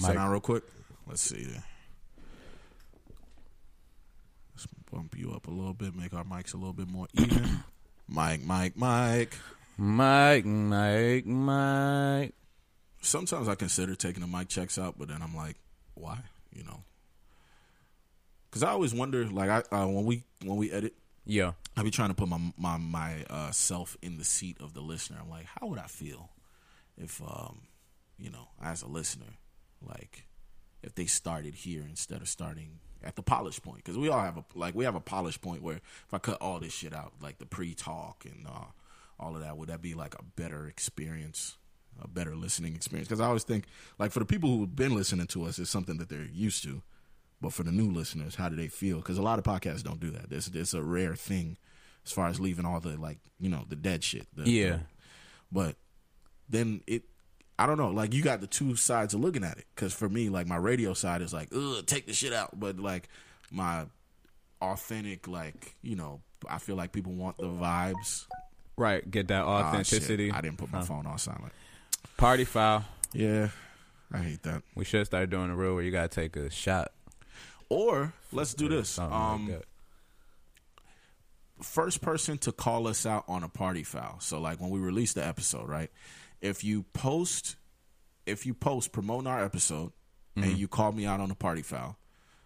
Sit Mike. down real quick. Let's see. Let's bump you up a little bit, make our mics a little bit more even. Mike, Mike, Mike. Mike, Mike, Mike. Sometimes I consider taking the mic checks out, but then I'm like, why? You know, because I always wonder, like, I uh, when we when we edit, Yeah. I be trying to put my my my uh, self in the seat of the listener. I'm like, how would I feel if, um, you know, as a listener, like, if they started here instead of starting at the polish point? Because we all have a like we have a polish point where if I cut all this shit out, like the pre-talk and uh, all of that, would that be like a better experience? A better listening experience because I always think, like, for the people who've been listening to us, it's something that they're used to. But for the new listeners, how do they feel? Because a lot of podcasts don't do that. It's, it's a rare thing as far as leaving all the like you know the dead shit. The- Yeah. the- but then it, I don't know. Like you got the two sides of looking at it. Because for me, like my radio side is like, ugh, take the shit out. But like my authentic, like you know, I feel like people want the vibes. Right. Get that Ah, authenticity. I didn't put my Huh. phone on silent. Party foul. Yeah, I hate that. We should start doing a rule where you gotta take a shot. Or let's do this. Um, like first person to call us out on a party foul. So like when we release the episode, right? If you post if you post promoting our episode and you call me out on a party foul,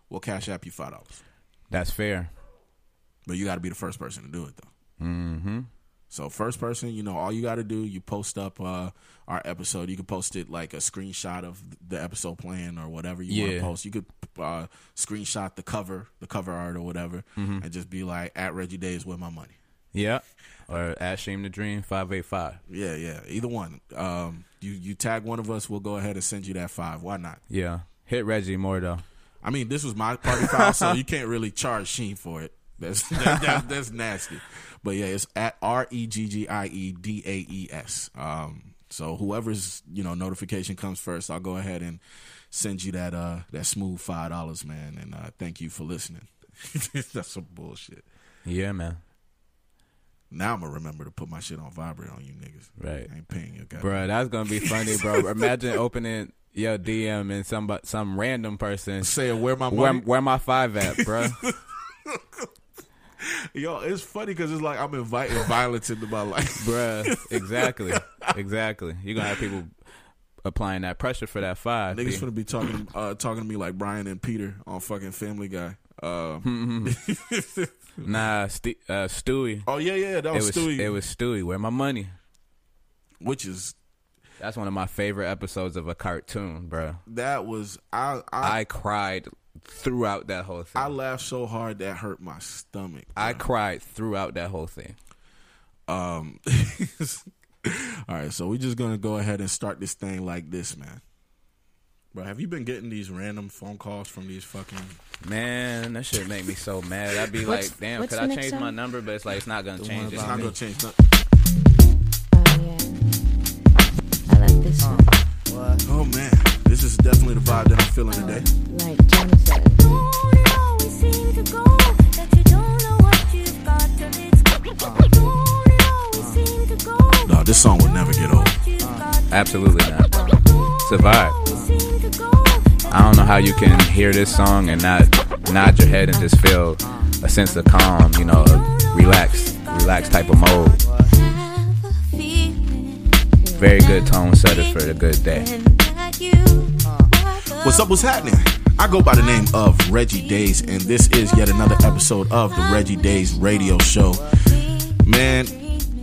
we'll cash app you five dollars. That's fair. But you gotta be the first person to do it though. Mm-hmm. So first person, you know, all you got to do, you post up uh, our episode. You can post it like a screenshot of the episode plan or whatever you want to post. You could uh, screenshot the cover, the cover art or whatever, and just be like, "At Reggie Days with my money." Yeah. Or at Shame the Dream five eight five. Yeah, yeah, either one. Um, you you tag one of us, we'll go ahead and send you that five. Why not? Yeah. Hit Reggie more though. I mean, this was my party foul, so you can't really charge Sheen for it. That's that, that, that's nasty. But yeah, it's at R E G G I E D A E S. Um, so whoever's you know notification comes first, I'll go ahead and send you that uh that smooth five dollars, man. And uh, thank you for listening. that's some bullshit. Yeah, man. Now I'm gonna remember to put my shit on vibrate on you niggas. Right. I ain't paying you, guys. Bro, that's gonna be funny, bro. Imagine opening your DM and some some random person Saying where my where where my five at, bro. Yo, it's funny because it's like I'm inviting violence into my life. Bruh, exactly, exactly. You're gonna have people applying that pressure for that five. Niggas gonna be talking uh, talking to me like Brian and Peter on fucking Family Guy. Uh, nah, Ste uh, Stewie. oh yeah, yeah, that It was, was Stewie, it was Stewie. Where my money? which is That's one of my favorite episodes of a cartoon, bro. that was I I, I cried throughout that whole thing. I laughed so hard that hurt my stomach. I cried throughout that whole thing. Um, all right, so we're just gonna go ahead and start this thing like this, man. Bro, have you been getting these random phone calls from these fucking? Man, that shit make me so mad. I'd be What's- like, damn, what's could I next change song? my number? But it's like it's not gonna The change. one It's about- not not me. gonna change nothing. Oh yeah. I like this one. What? Oh man, this is definitely the vibe that I'm feeling today. Like Jim said. Don't always seem to go that you don't know what you've got till it's gone? Don't it always seem to go No, this song will never get old. what you've got till Absolutely not, bro. I don't know how you can hear this song and not nod your head and just feel a sense of calm, you know, a relaxed, relaxed type of mode. a Very good tone setter for the good day. What's up? What's happening? I go by the name of Reggie Days, and this is yet another episode of the Reggie Days Radio Show. Man,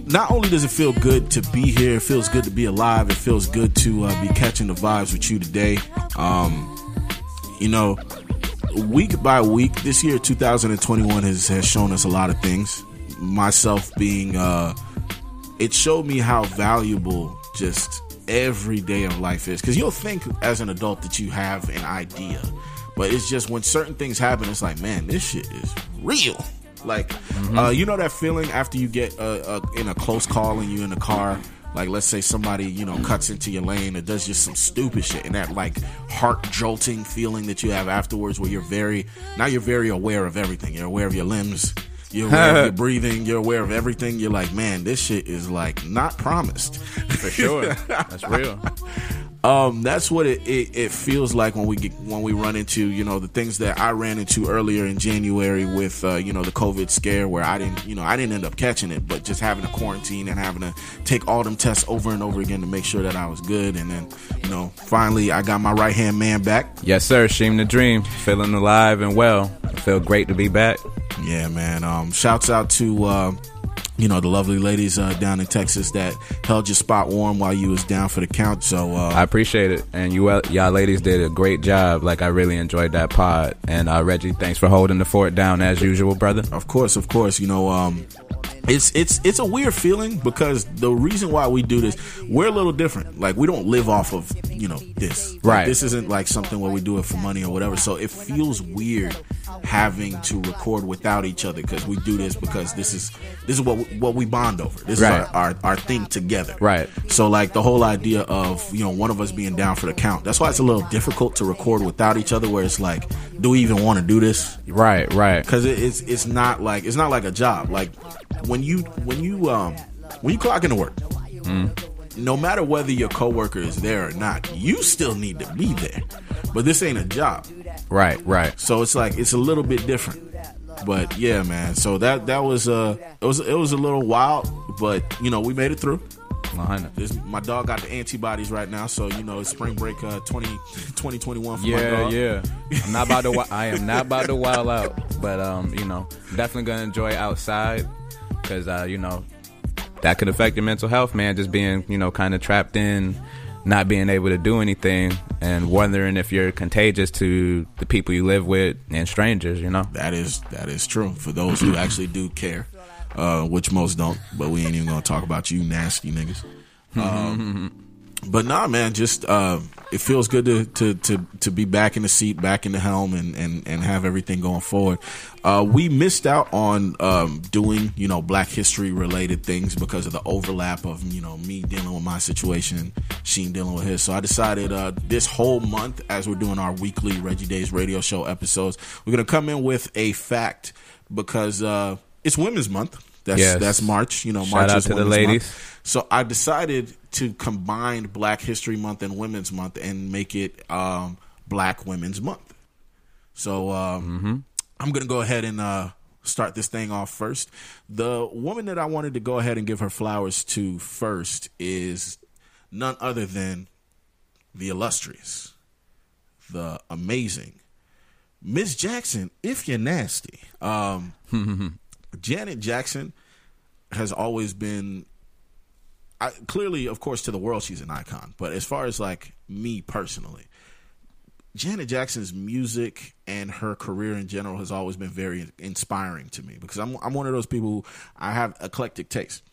not only does it feel good to be here, it feels good to be alive. It feels good to uh, be catching the vibes with you today. Um, you know, week by week, this year 2021 has, has shown us a lot of things. Myself being, uh, it showed me how valuable just every day of life is. Because you'll think as an adult that you have an idea, but it's just when certain things happen, it's like, man, this shit is real. Like, uh, you know that feeling after you get uh, uh, in a close call and you're in a car. Like, let's say somebody you know cuts into your lane or does just some stupid shit, and that like heart jolting feeling that you have afterwards, where you're very now you're very aware of everything. You're aware of your limbs. You're aware of your breathing. You're aware of everything. You're like, man, this shit is like not promised. For sure. That's real. Um, that's what it, it, it feels like when we get when we run into you know the things that I ran into earlier in January with uh, you know the COVID scare where I didn't you know I didn't end up catching it, but just having to quarantine and having to take all them tests over and over again to make sure that I was good, and then you know finally I got my right hand man back. Yes, sir. Sheem the Dream. Feeling alive and well. I feel great to be back. Yeah, man. Um, shouts out to uh, you know the lovely ladies uh, down in Texas that held your spot warm while you was down for the count. So uh, I appreciate it, and you y'all ladies did a great job. Like I really enjoyed that pod. And uh, Reggie, thanks for holding the fort down as usual, brother. Of course, of course. You know, um, it's it's it's a weird feeling because the reason why we do this, we're a little different. Like we don't live off of you know this. Like, Right. this isn't like something where we do it for money or whatever. So it feels weird having to record without each other because we do this because this is this is what we, what we bond over. This Right. is our, our our thing together. Right. So like the whole idea of you know one of us being down for the count. That's why it's a little difficult to record without each other. Where it's like, do we even want to do this? Right, right. because it, it's it's not like it's not like a job. Like when you when you um when you clock into work, no matter whether your coworker is there or not, you still need to be there. But this ain't a job, Right, right. so it's like it's a little bit different. But yeah, man. So that that was uh it was it was a little wild, but you know we made it through. This, my dog got the antibodies right now, so you know it's spring break uh 20, 2021 for my Yeah, dog. yeah. I'm not about to. I am not about to wild out, but um, you know, definitely gonna enjoy outside because uh, you know, that could affect your mental health, man. Just being, you know, kind of trapped in, not being able to do anything, and wondering if you're contagious to the people you live with and strangers. You know. That is that is true for those who actually do care, uh, which most don't. But we ain't even gonna talk about you nasty niggas. Um, but nah, man, just uh, it feels good to, to to to be back in the seat, back in the helm, and and and have everything going forward. Uh, we missed out on um, doing you know Black History related things because of the overlap of you know me dealing with my situation, Sheen dealing with his. So I decided uh, this whole month, as we're doing our weekly Reggie Days radio show episodes, we're gonna come in with a fact because uh, it's Women's Month. That's Yes. that's March. You know, Shout March out is to the ladies. Month. So I decided to combine Black History Month and Women's Month and make it um, Black Women's Month. So um, I'm gonna go ahead and uh, start this thing off first. The woman that I wanted to go ahead and give her flowers to first is none other than the illustrious, the amazing Miss Jackson. If you're nasty, um, Janet Jackson has always been I, clearly, of course, to the world, she's an icon. But as far as like me personally, Janet Jackson's music and her career in general has always been very inspiring to me because I'm I'm one of those people who I have eclectic taste.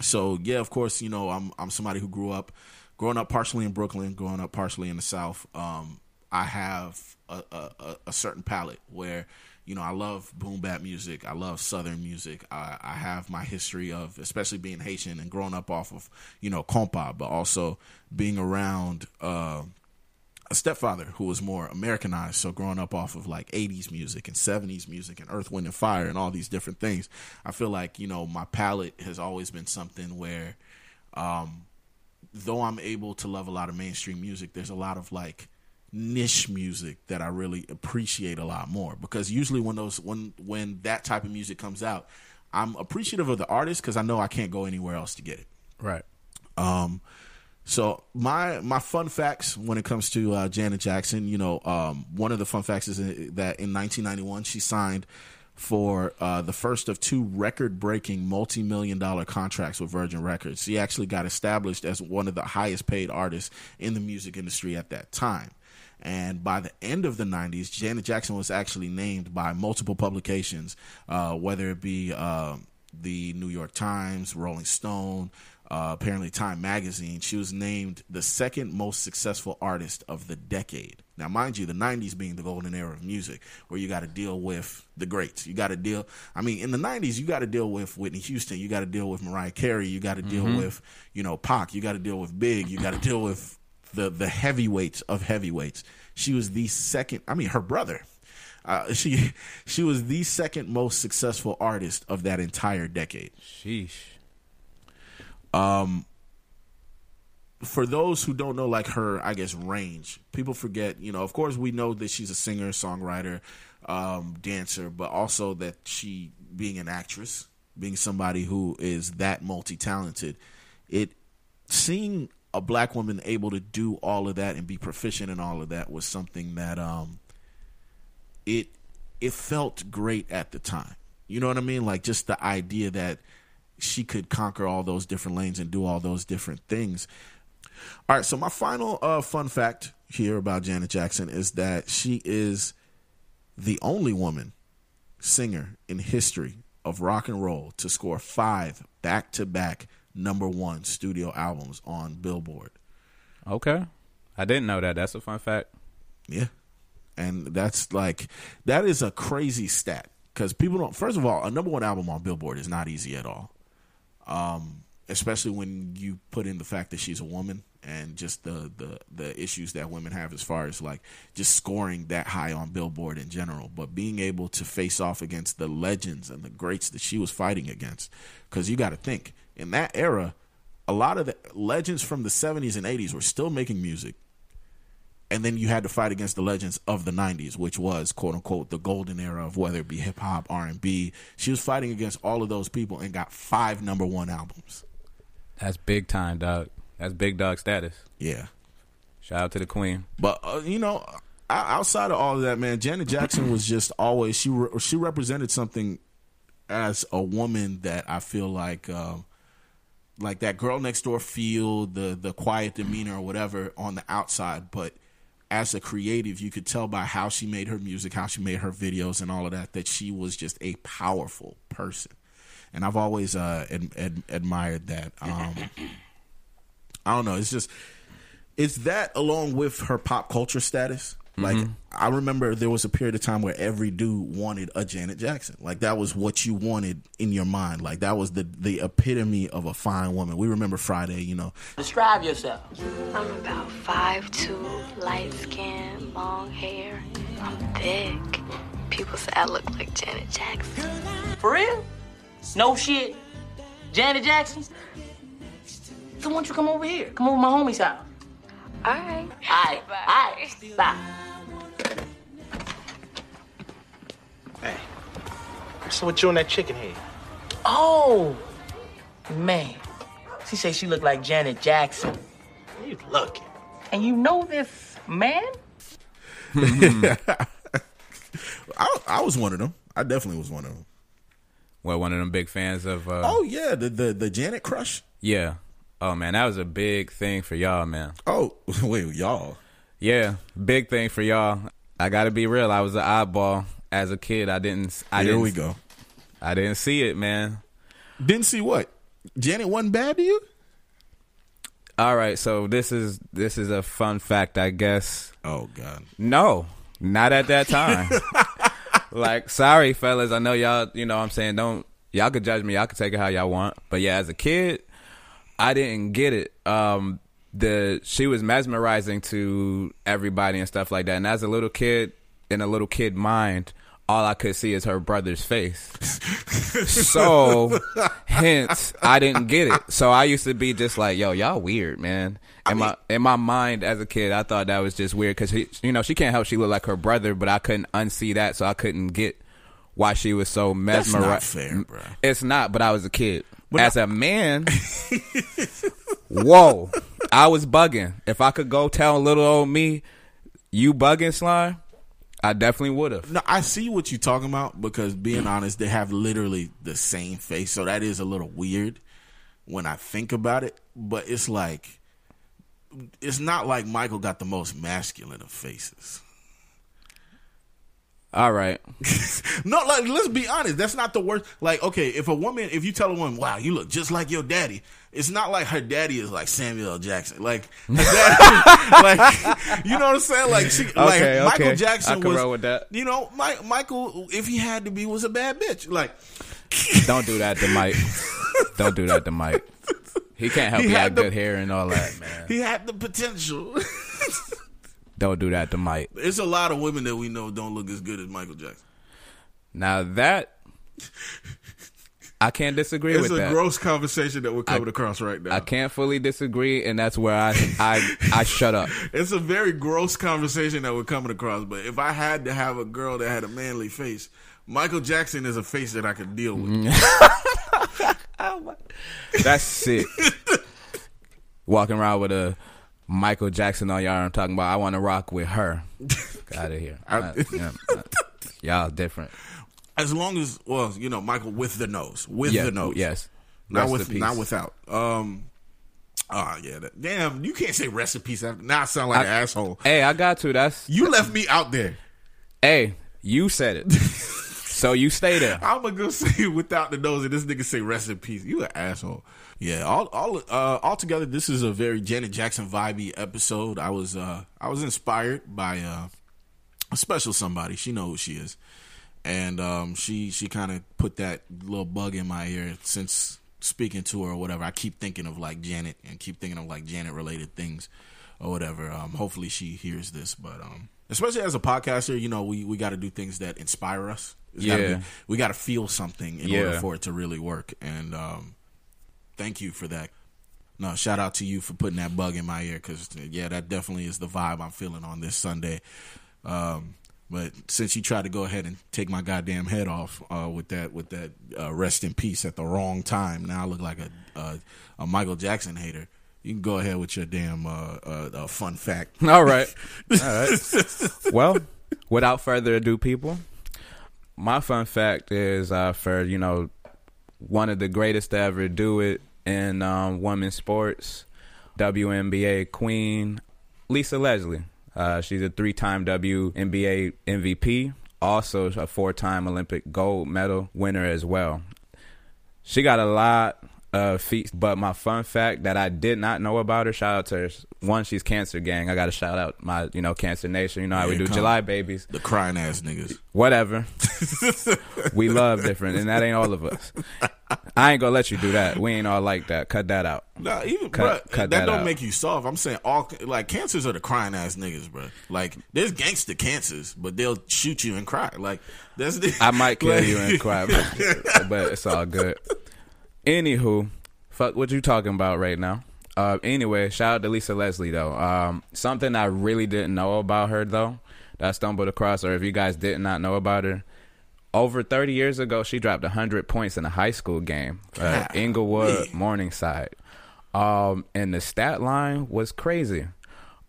So yeah, of course, you know I'm I'm somebody who grew up, growing up partially in Brooklyn, growing up partially in the South. Um, I have a, a, a- certain palette where you know I love boom bap music, I love Southern music. I, I have my history of especially being Haitian and growing up off of you know compa, but also being around. Uh, a stepfather who was more Americanized, so growing up off of like 80s music and 70s music and Earth, Wind, and Fire and all these different things, I feel like, you know, my palette has always been something where, um, though I'm able to love a lot of mainstream music, there's a lot of like niche music that I really appreciate a lot more because usually when those when when that type of music comes out, I'm appreciative of the artist because I know I can't go anywhere else to get it. Right. Um, so my my fun facts when it comes to uh, Janet Jackson, you know, um, one of the fun facts is that in 1991 she signed for uh, the first of two record-breaking multi-million dollar contracts with Virgin Records. She actually got established as one of the highest-paid artists in the music industry at that time. And by the end of the 90s, Janet Jackson was actually named by multiple publications, uh, whether it be um the New York Times, Rolling Stone, uh, apparently Time Magazine. She was named the second most successful artist of the decade. Now, mind you, the 90s being the golden era of music, where you got to deal with the greats. You got to deal, I mean, in the 90s, you got to deal with Whitney Houston. You got to deal with Mariah Carey. You got to deal with, you know, Pac. You got to deal with Big. You got to deal with the, the heavyweights of heavyweights. She was the second, I mean, her brother. Uh, she she was the second most successful artist of that entire decade. Sheesh. Um. for those who don't know, like her, I guess range. People forget. You know, of course, we know that she's a singer, songwriter, um, dancer, but also that she being an actress, being somebody who is that multi talented. It seeing a black woman able to do all of that and be proficient in all of that was something that um it it felt great at the time. You know what I mean? Like just the idea that she could conquer all those different lanes and do all those different things. All right, so my final uh, fun fact here about Janet Jackson is that she is the only woman singer in history of rock and roll to score five back to back number one studio albums on Billboard. Okay. I didn't know that. That's a fun fact. Yeah. And that's like, that is a crazy stat because people don't, first of all, a number one album on Billboard is not easy at all. Um, especially when you put in the fact that she's a woman and just the, the, the issues that women have as far as like just scoring that high on Billboard in general, but being able to face off against the legends and the greats that she was fighting against. Because you got to think, in that era, a lot of the legends from the 70s and 80s were still making music. And then you had to fight against the legends of the 90s, which was quote unquote the golden era of whether it be hip hop, R&B. She was fighting against all of those people and got five number one albums. That's big time, dog. That's big dog status. Yeah. Shout out to the queen. But uh, you know, outside of all of that, man, Janet Jackson was just always she re- she represented something as a woman that I feel like um, like that girl next door feel the the quiet demeanor or whatever on the outside, but as a creative, you could tell by how she made her music, how she made her videos, and all of that that she was just a powerful person. And I've always uh, ad- ad- admired that. Um, I don't know. It's just it's that along with her pop culture status. Like mm-hmm. I remember there was a period of time where every dude wanted a Janet Jackson. Like that was what you wanted in your mind. Like that was the the epitome of a fine woman. We remember Friday, you know. Describe yourself. I'm about five two, light skin, long hair. I'm thick. People say I look like Janet Jackson. For real? No shit. Janet Jackson? So why don't you come over here? Come over to my homie's house. All right. Alright, alright. Bye. Hey, so what you and that chicken head? Oh, man. She say she look like Janet Jackson. You looking? And you know this man? I I was one of them. I definitely was one of them. Well, one of them big fans of. Uh, Oh yeah, the the the Janet crush. yeah. Oh man, that was a big thing for y'all, man. Oh wait, y'all. Yeah, big thing for y'all. I gotta be real. I was an oddball as a kid. I didn't. I Here didn't, we go. I didn't see it, man. Didn't see what Janet wasn't bad to you. All right, so this is this is a fun fact, I guess. Oh god. No, not at that time. like, sorry, fellas. I know y'all. You know, what I'm saying don't y'all could judge me. Y'all could take it how y'all want. But yeah, as a kid, I didn't get it. Um, the she was mesmerizing to everybody and stuff like that. And as a little kid, in a little kid mind, all I could see is her brother's face. so, hence, I didn't get it. So I used to be just like, "Yo, y'all weird, man." In my in my mind as a kid, I thought that was just weird because you know she can't help she look like her brother, but I couldn't unsee that, so I couldn't get why she was so mesmerized. fair, bro. It's not, but I was a kid. As a man, whoa, I was bugging. If I could go tell little old me, you bugging slime, I definitely would have. No, I see what you're talking about because being honest, they have literally the same face, so that is a little weird when I think about it. But it's like it's not like Michael got the most masculine of faces. All right, No, like let's be honest, that's not the worst. Like, okay, if a woman, if you tell a woman, "Wow, you look just like your daddy," it's not like her daddy is like Samuel L. Jackson. Like, daddy, like you know what I'm saying? Like, she, like Okay, Michael. Jackson was, you know, Mike, Michael, if he had to be, was a bad bitch. Like, don't do that to Mike. don't do that to Mike. He can't help He had had good hair and all that, man. he had the potential. Don't do that to Mike. It's a lot of women that we know don't look as good as Michael Jackson. Now that I can't disagree It's with that. It's a gross conversation that we're coming across right now. I can't fully disagree, and that's where I I I shut up. It's a very gross conversation that we're coming across. But if I had to have a girl that had a manly face, Michael Jackson is a face that I could deal with. Mm. That's sick. Walking around with a Michael Jackson on your arm, talking about I want to rock with her. Out of here. Uh, yeah, uh, y'all different. As long as, well, you know, Michael with the nose, with Yeah, the nose, yes. not Rest with, peace. not without. Um, oh yeah, that, damn, you can't say rest in peace after. Now I sound like an asshole. Hey, I got to. That's You left me out there. hey. You said it, so you stay there. I'm gonna go say without the nose, and this nigga say rest in peace. You an asshole. Yeah, all all uh all together, this is a very Janet Jackson vibey episode. I was uh I was inspired by uh a special somebody. She knows who she is, and um she she kind of put that little bug in my ear since speaking to her or whatever. I keep thinking of like Janet and keep thinking of like Janet related things or whatever. Um, hopefully she hears this, but um, especially as a podcaster, you know, we we got to do things that inspire us. It's gotta Yeah. be- we got to feel something in Yeah. order for it to really work. And um, thank you for that. No, shout out to you for putting that bug in my ear because yeah, that definitely is the vibe I'm feeling on this Sunday. Um, but since you tried to go ahead and take my goddamn head off uh, with that with that uh, rest in peace at the wrong time, now I look like a a, a Michael Jackson hater. You can go ahead with your damn uh, uh, uh, fun fact. All right. All right. Well, without further ado, people, my fun fact is for, you know, one of the greatest to ever do it in um, women's sports, WNBA queen, Lisa Leslie. Uh, she's a three time WNBA MVP, also a four time Olympic gold medal winner as well. She got a lot of feats, but my fun fact that I did not know about her, shout out to her. One, she's Cancer Gang. I got to shout out my, you know, Cancer Nation. You know how we do. July babies. The crying ass niggas. Whatever. we love different, and that ain't all of us. I ain't gonna let you do that. We ain't all like that. Cut that out. Nah, even Cut- bruh, cut that, that don't out. make you soft. I'm saying all like cancers are the crying ass niggas, bro. Like there's gangster cancers, but they'll shoot you and cry. Like that's the, I might kill like- you and cry, but, but it's all good. Anywho, fuck what you talking about right now. Uh, anyway, shout out to Lisa Leslie though. Um, something I really didn't know about her though, that I stumbled across, or if you guys did not know about her, over 30 years ago, she dropped 100 points in a high school game, uh, Inglewood, Morningside. Um, and the stat line was crazy.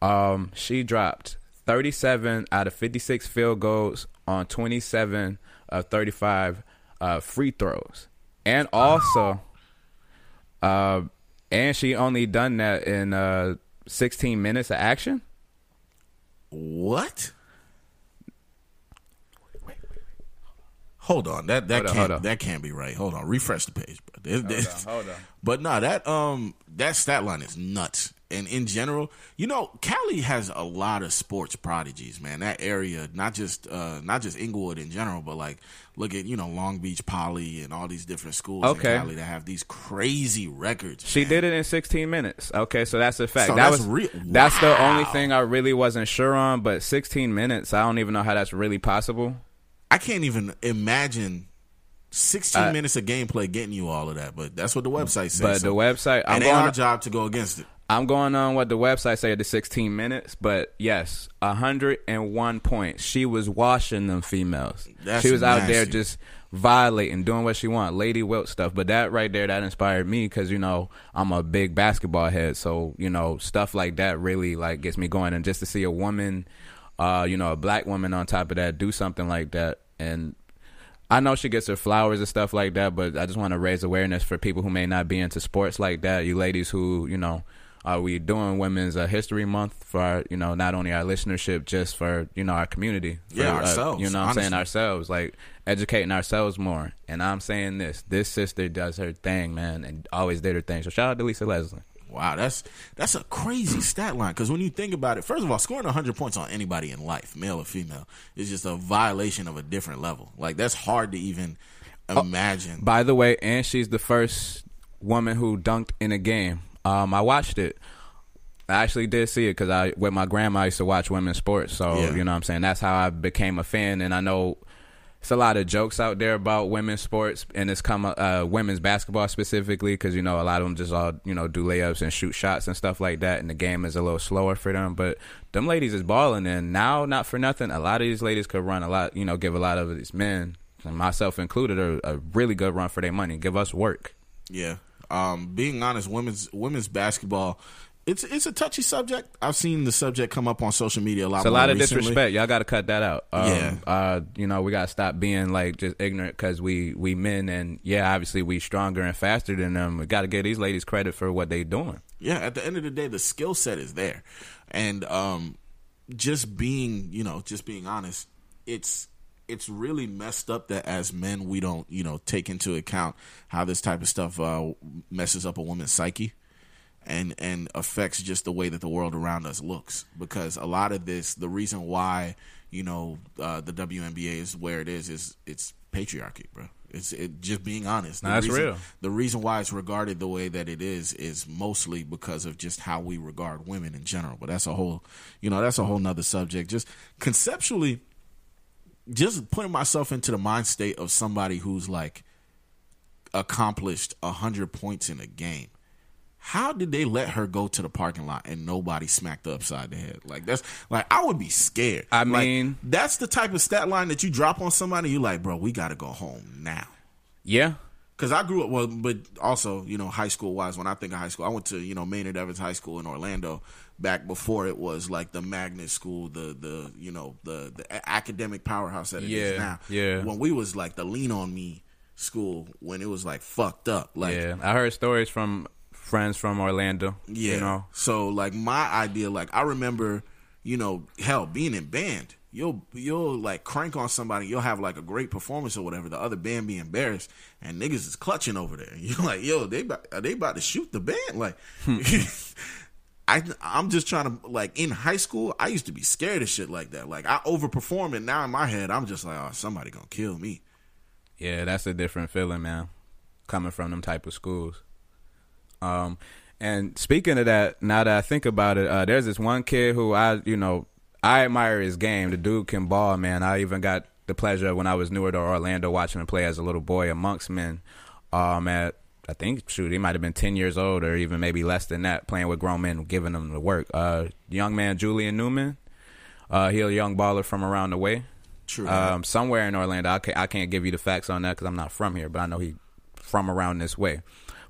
Um, she dropped 37 out of 56 field goals on 27 of 35 uh, free throws. And also, uh, and she only done that in uh, 16 minutes of action. What? Hold on, that that Hold can't hold on. that can't be right. Hold on, refresh the page, bro. This- this- hold on. But nah, that um that stat line is nuts. And in general, you know, Cali has a lot of sports prodigies, man. That area, not just uh not just Inglewood in general, but like look at you know Long Beach Poly and all these different schools Okay. in Cali that have these crazy records. She man. did it in 16 minutes. Okay, so that's a fact. So that that's was real- That's the only thing I really wasn't sure on. But 16 minutes, I don't even know how that's really possible. I can't even imagine 16 Uh, minutes of gameplay getting you all of that, but that's what the website says. But so- the website, I'm and ain't our going, job to go against it. I'm going on what the website said the 16 minutes. But yes, 101 points. She was washing them females. That's she was out there just violating, doing what she want, Lady Wilt stuff. But that right there, that inspired me because you know I'm a big basketball head, so you know stuff like that really like gets me going. And just to see a woman, uh, you know, a black woman on top of that do something like that, and I know she gets her flowers and stuff like that, but I just want to raise awareness for people who may not be into sports like that. You ladies who, you know, are we doing Women's uh, History Month for, our, you know, not only our listenership, just for, you know, our community. For, Yeah, uh, ourselves, you know what I'm saying? Ourselves, like educating ourselves more. And I'm saying this this sister does her thing, man, and always did her thing. So shout out to Lisa Leslie. Wow, that's that's a crazy stat line. Because when you think about it, first of all, scoring 100 points on anybody in life, male or female, is just a violation of a different level. Like that's hard to even imagine. By the way, and she's the first woman who dunked in a game. Um, I watched it. I actually did see it because I, with my grandma, I used to watch women's sports. So Yeah. you know, what I'm saying that's how I became a fan. And I know it's a lot of jokes out there about women's sports, and it's come uh, women's basketball specifically because you know a lot of them just all you know do layups and shoot shots and stuff like that, and the game is a little slower for them. But them ladies is balling, and now not for nothing, a lot of these ladies could run a lot, you know, give a lot of these men, myself included, a, a really good run for their money, give us work. Yeah. Um, being honest, women's women's basketball, it's it's a touchy subject. I've seen the subject come up on social media a lot. It's a lot of recently. disrespect. Y'all got to cut that out. Um, Yeah. Uh, you know, we got to stop being like just ignorant because we we men and yeah, obviously we stronger and faster than them. We got to give these ladies credit for what they're doing. Yeah, at the end of the day, the skill set is there, and um, just being, you know, just being honest, it's it's really messed up that as men we don't, you know, take into account how this type of stuff uh, messes up a woman's psyche, and and affects just the way that the world around us looks. Because a lot of this, the reason why, you know, uh, the WNBA is where it is, is it's patriarchy, bro. It's it, just being honest. The that's reason- real. the reason why it's regarded the way that it is is mostly because of just how we regard women in general. But that's a whole, you know, that's a whole nother subject. Just conceptually, just putting myself into the mind state of somebody who's like accomplished a hundred points in a game. How did they let her go to the parking lot and nobody smacked her upside the head? Like that's like I would be scared. I Like, mean- that's the type of stat line that you drop on somebody. You're like, bro, we got to go home now. Yeah, Because I grew up, well, but also, you know, high school wise, when I think of high school, I went to, you know, Maynard Evans High School in Orlando back before it was like the magnet school, the, the you know, the, the academic powerhouse that it is Yeah, now. yeah. When we was like the lean on me school, when it was like fucked up. Like, yeah. I heard stories from friends from Orlando. yeah. you know, So like my idea, like I remember, you know, hell, being in band, you'll you'll like crank on somebody, you'll have like a great performance or whatever. The other band be embarrassed, and niggas is clutching over there. You're like, yo, they about, are they about to shoot the band? Like, hmm. I I'm just trying to like in high school, I used to be scared of shit like that. Like I overperform, and now in my head, I'm just like, oh, somebody gonna kill me. yeah, that's a different feeling, man. Coming from them type of schools. Um, and speaking of that, now that I think about it, uh, there's this one kid who I, you know, I admire his game. The dude can ball, man. I even got the pleasure when I was newer to Orlando watching him play as a little boy amongst men. Um, at I think shoot, he might have been ten years old or even maybe less than that, playing with grown men, giving them the work. Uh, young man Julian Newman, uh, he a young baller from around the way. True. Um, somewhere in Orlando. I can't, I can't give you the facts on that because I'm not from here, but I know he from around this way.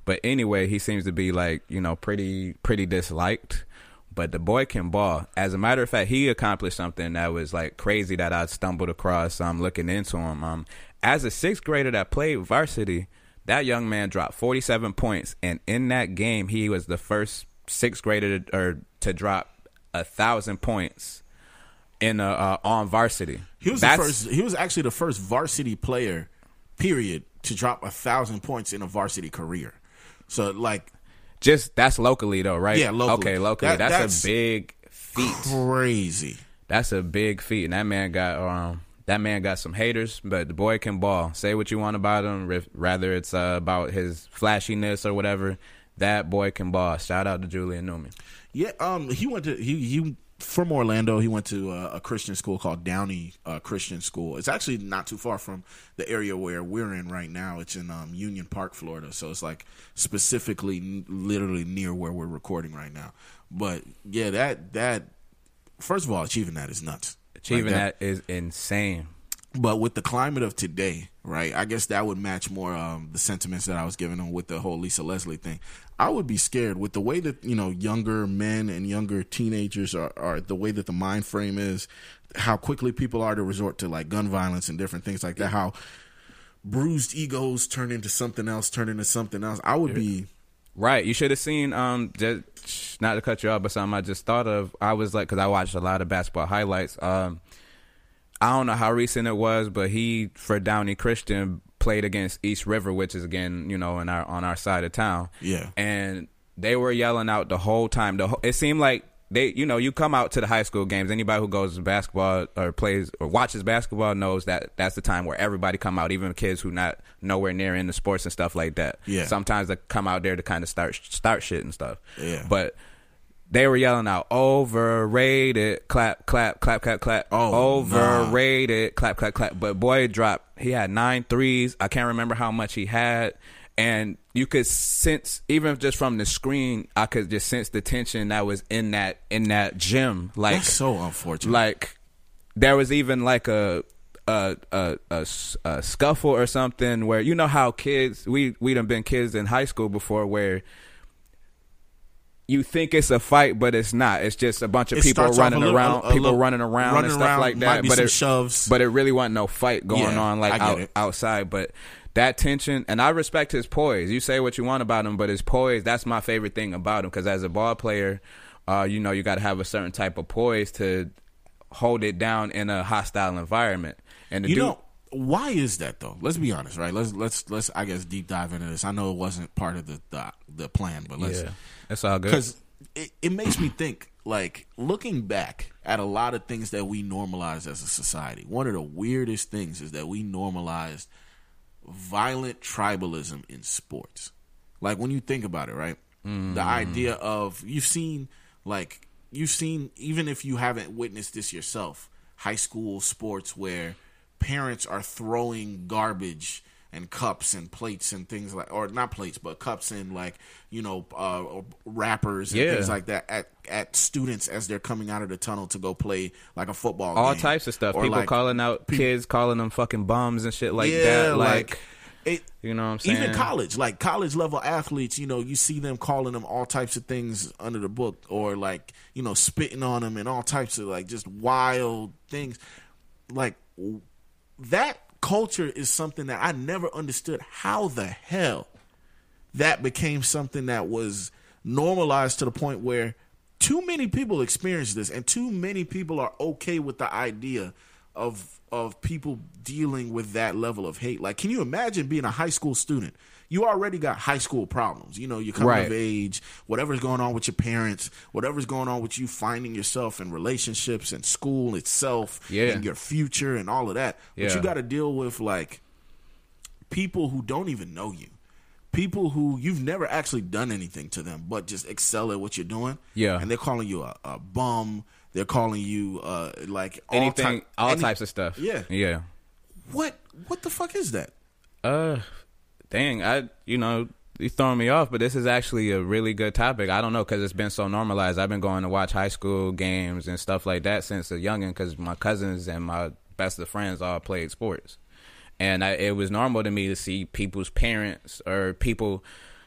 But anyway, he seems to be like you know pretty pretty disliked. But the boy can ball. As a matter of fact, he accomplished something that was like crazy that I stumbled across. I'm um, looking into him. Um, as a sixth grader that played varsity, that young man dropped 47 points, and in that game, he was the first sixth grader to, or to drop a thousand points in a, uh, on varsity. He was That's- the first. He was actually the first varsity player, period, to drop a thousand points in a varsity career. So like Just that's locally though, right? Yeah, locally. Okay, locally. That- that's, that's a big feat. crazy. That's a big feat, and that man got um that man got some haters, but the boy can ball. Say what you want about him, rif- rather it's uh, about his flashiness or whatever. That boy can ball. Shout out to Julian Newman. Yeah, um, he went to he he from Orlando. He went to uh, a Christian school called Downey uh, Christian School. It's actually not too far from the area where we're in right now. It's in um, Union Park, Florida. So it's like specifically, n- literally near where we're recording right now. But yeah, that that first of all, achieving that is nuts. Achieving Like that is insane. But with the climate of today, right? I guess that would match more um, the sentiments that I was giving them with the whole Lisa Leslie thing. I would be scared with the way that you know younger men and younger teenagers are, are the way that the mind frame is, how quickly people are to resort to like gun violence and different things like that. How bruised egos turn into something else, turn into something else. I would be Right. You should have seen, um, just, not to cut you off, but something I just thought of. I was like, because I watched a lot of basketball highlights. Um, I don't know how recent it was, but he, for Downey Christian, played against East River, which is, again, you know, in our on our side of town. Yeah. And they were yelling out the whole time. The whole, It seemed like they, you know, you come out to the high school games. Anybody who goes to basketball or plays or watches basketball knows that that's the time where everybody come out, even kids who not nowhere near into sports and stuff like that. Yeah. Sometimes they come out there to kind of start start shit and stuff. Yeah. But they were yelling out overrated, clap, clap, clap, clap, clap. Oh, overrated, clap, clap, clap. But boy dropped. He had nine threes. I can't remember how much he had, and you could sense even just from the screen, I could just sense the tension that was in that in that gym. Like That's so unfortunate. like there was even like a a a a scuffle or something where you know how kids we we done been kids in high school before where you think it's a fight but it's not it's just a bunch of It people running little- around a- a people little- running around running and stuff around, like might that be but some it shoves. but it really wasn't no fight going Yeah, on like out, outside but that tension and I respect his poise you say what you want about him but his poise that's my favorite thing about him because as a ball player uh, you know you got to have a certain type of poise to hold it down in a hostile environment. And the You dude, know why is that though? Let's be honest, right? Let's let's let's I guess deep dive into this. I know it wasn't part of the the, the plan, but let's yeah, that's all good. because it, it makes me think like looking back at a lot of things that we normalized as a society. One of the weirdest things is that we normalized violent tribalism in sports. Like when you think about it, right? The mm-hmm. idea of you've seen like you've seen even if you haven't witnessed this yourself, high school sports where parents are throwing garbage and cups and plates and things like or not plates but cups and like you know uh wrappers and Yeah. things like that at at students as they're coming out of the tunnel to go play like a football all game. types of stuff. Or, People like, calling out kids, calling them fucking bums and shit like yeah, that. Like, it, you know what I'm saying? even college, like college level athletes, you know, you see them calling them all types of things under the book, or like you know, spitting on them and all types of like just wild things. Like that culture is something that I never understood. How the hell that became something that was normalized to the point where too many people experience this and too many people are okay with the idea of of people dealing with that level of hate like can you imagine being a high school student you already got high school problems you know you're coming Right. of age whatever's going on with your parents whatever's going on with you finding yourself in relationships and school itself Yeah. and your future and all of that but you got to deal with like people who don't even know you people who you've never actually done anything to them but just excel at what you're doing Yeah. and they're calling you a, a bum they're calling you uh like all anything, type- all any- types of stuff. Yeah. yeah. what what the fuck is that Uh, dang, I you know you throwing me off, but this is actually a really good topic. I don't know because it's been so normalized. I've been going to watch high school games and stuff like that since a youngin because my cousins and my best of friends all played sports, and I, it was normal to me to see people's parents or people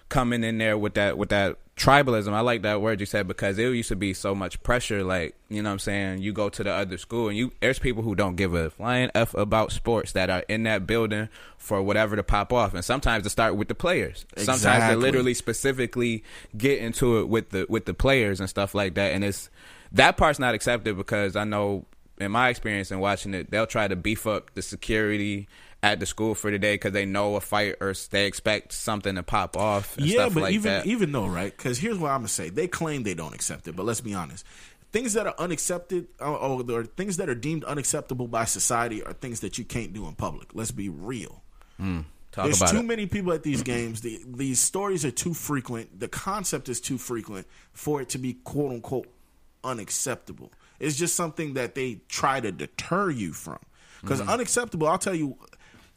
coming in there with that with that tribalism. I like that word you said because it used to be so much pressure. Like you know what I'm saying. You go to the other school and you there's people who don't give a flying f about sports that are in that building for whatever to pop off, and sometimes to start with the players. Sometimes they literally specifically get into it with the with the players and stuff like that. And it's that part's not accepted because I know in my experience in watching it, they'll try to beef up the security at the school for the day because they know a fight or they expect something to pop off and yeah stuff but like even that. even though right because here's what i'm gonna say they claim they don't accept it but let's be honest things that are unaccepted or, or, or things that are deemed unacceptable by society are things that you can't do in public let's be real Talk There's too it. many people at these games. The, these stories are too frequent. The concept is too frequent for it to be quote unquote unacceptable. It's just something that they try to deter you from. Because Mm-hmm. unacceptable, I'll tell you,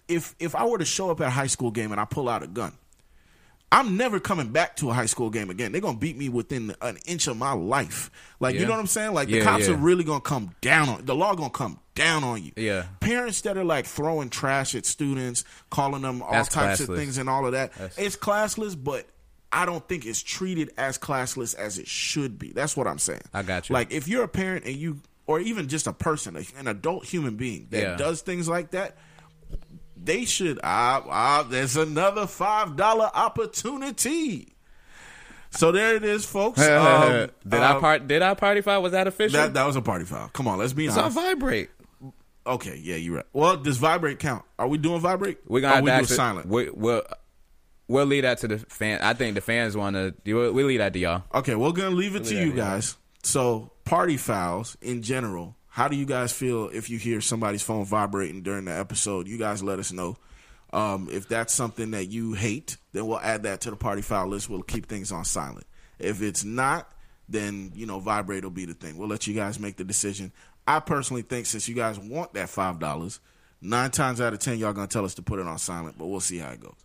if if I were to show up at a high school game and I pull out a gun, I'm never coming back to a high school game again. They're gonna beat me within an inch of my life. Like you know what I'm saying? Like the cops yeah. are really gonna come down on the law gonna come down on you. Yeah. Parents that are like throwing trash at students, calling them all That's types of things and all of that. That's- It's classless, but I don't think it's treated as classless as it should be. That's what I'm saying. I got you. Like if you're a parent and you or even just a person, an adult human being that Yeah. does things like that, they should. Ah, ah, there's another five dollar opportunity. So there it is, folks. Um, did I uh, part? Did I party foul? Was that official? That that was a party foul. Come on, let's be it's honest. vibrate. Okay, yeah, you're right. Well, does vibrate count? Are we doing vibrate? We're gonna have we to do silent. We, we'll we'll leave that to the fan. I think the fans want to. We'll, we'll leave that to y'all. Okay, we're gonna leave it to Yeah, you guys. So, party fouls in general. How do you guys feel if you hear somebody's phone vibrating during the episode? You guys let us know. Um, if that's something that you hate, then we'll add that to the party foul list. We'll keep things on silent. If it's not, then you know vibrate will be the thing. We'll let you guys make the decision. I personally think since you guys want that five dollars, nine times out of ten y'all gonna tell us to put it on silent, but we'll see how it goes.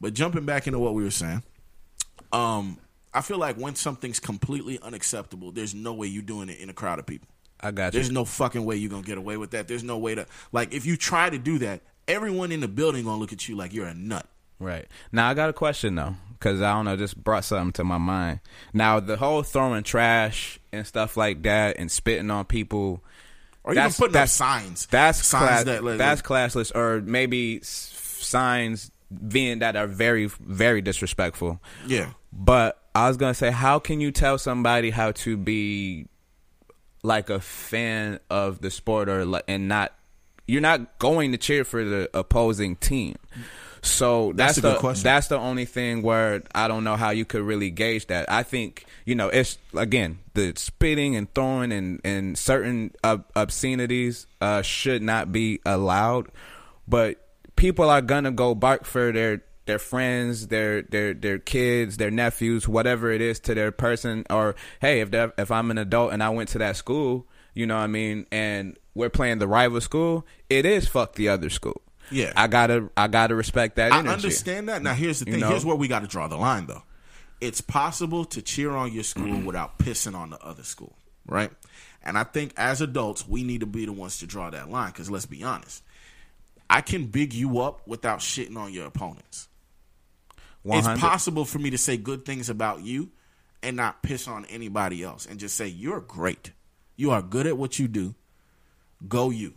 But jumping back into what we were saying, um, I feel like when something's completely unacceptable, there's no way you're doing it in a crowd of people. I got you. There's no fucking way you're gonna get away with that. There's no way to like if you try to do that, everyone in the building gonna look at you like you're a nut. Right. Now I got a question though, because I don't know, just brought something to my mind. Now the whole throwing trash and stuff like that and spitting on people. Or even putting up that's- signs. That's signs class, that like, that's classless, or maybe signs being that are very very disrespectful. yeah. But I was gonna say, how can you tell somebody how to be like a fan of the sport or like, and not you're not going to cheer for the opposing team. So That's that's, a the good question. that's the only thing where I don't know how you could really gauge that. I think you know it's again the spitting and throwing and and certain ob- obscenities uh, should not be allowed, but people are gonna go bark for their their friends, their their their kids, their nephews, whatever it is to their person. Or hey, if if I'm an adult and I went to that school, you know what I mean, and we're playing the rival school, it is fuck the other school. Yeah. I gotta I gotta respect that I understand that. Now here's the You thing. know? Here's where we got to draw the line, though. It's possible to cheer on your school mm-hmm. without pissing on the other school, right? And I think as adults, we need to be the ones to draw that line. Because let's be honest, I can big you up without shitting on your opponents. 100. It's possible for me to say good things about you and not piss on anybody else and just say you're great. You are good at what you do. Go you.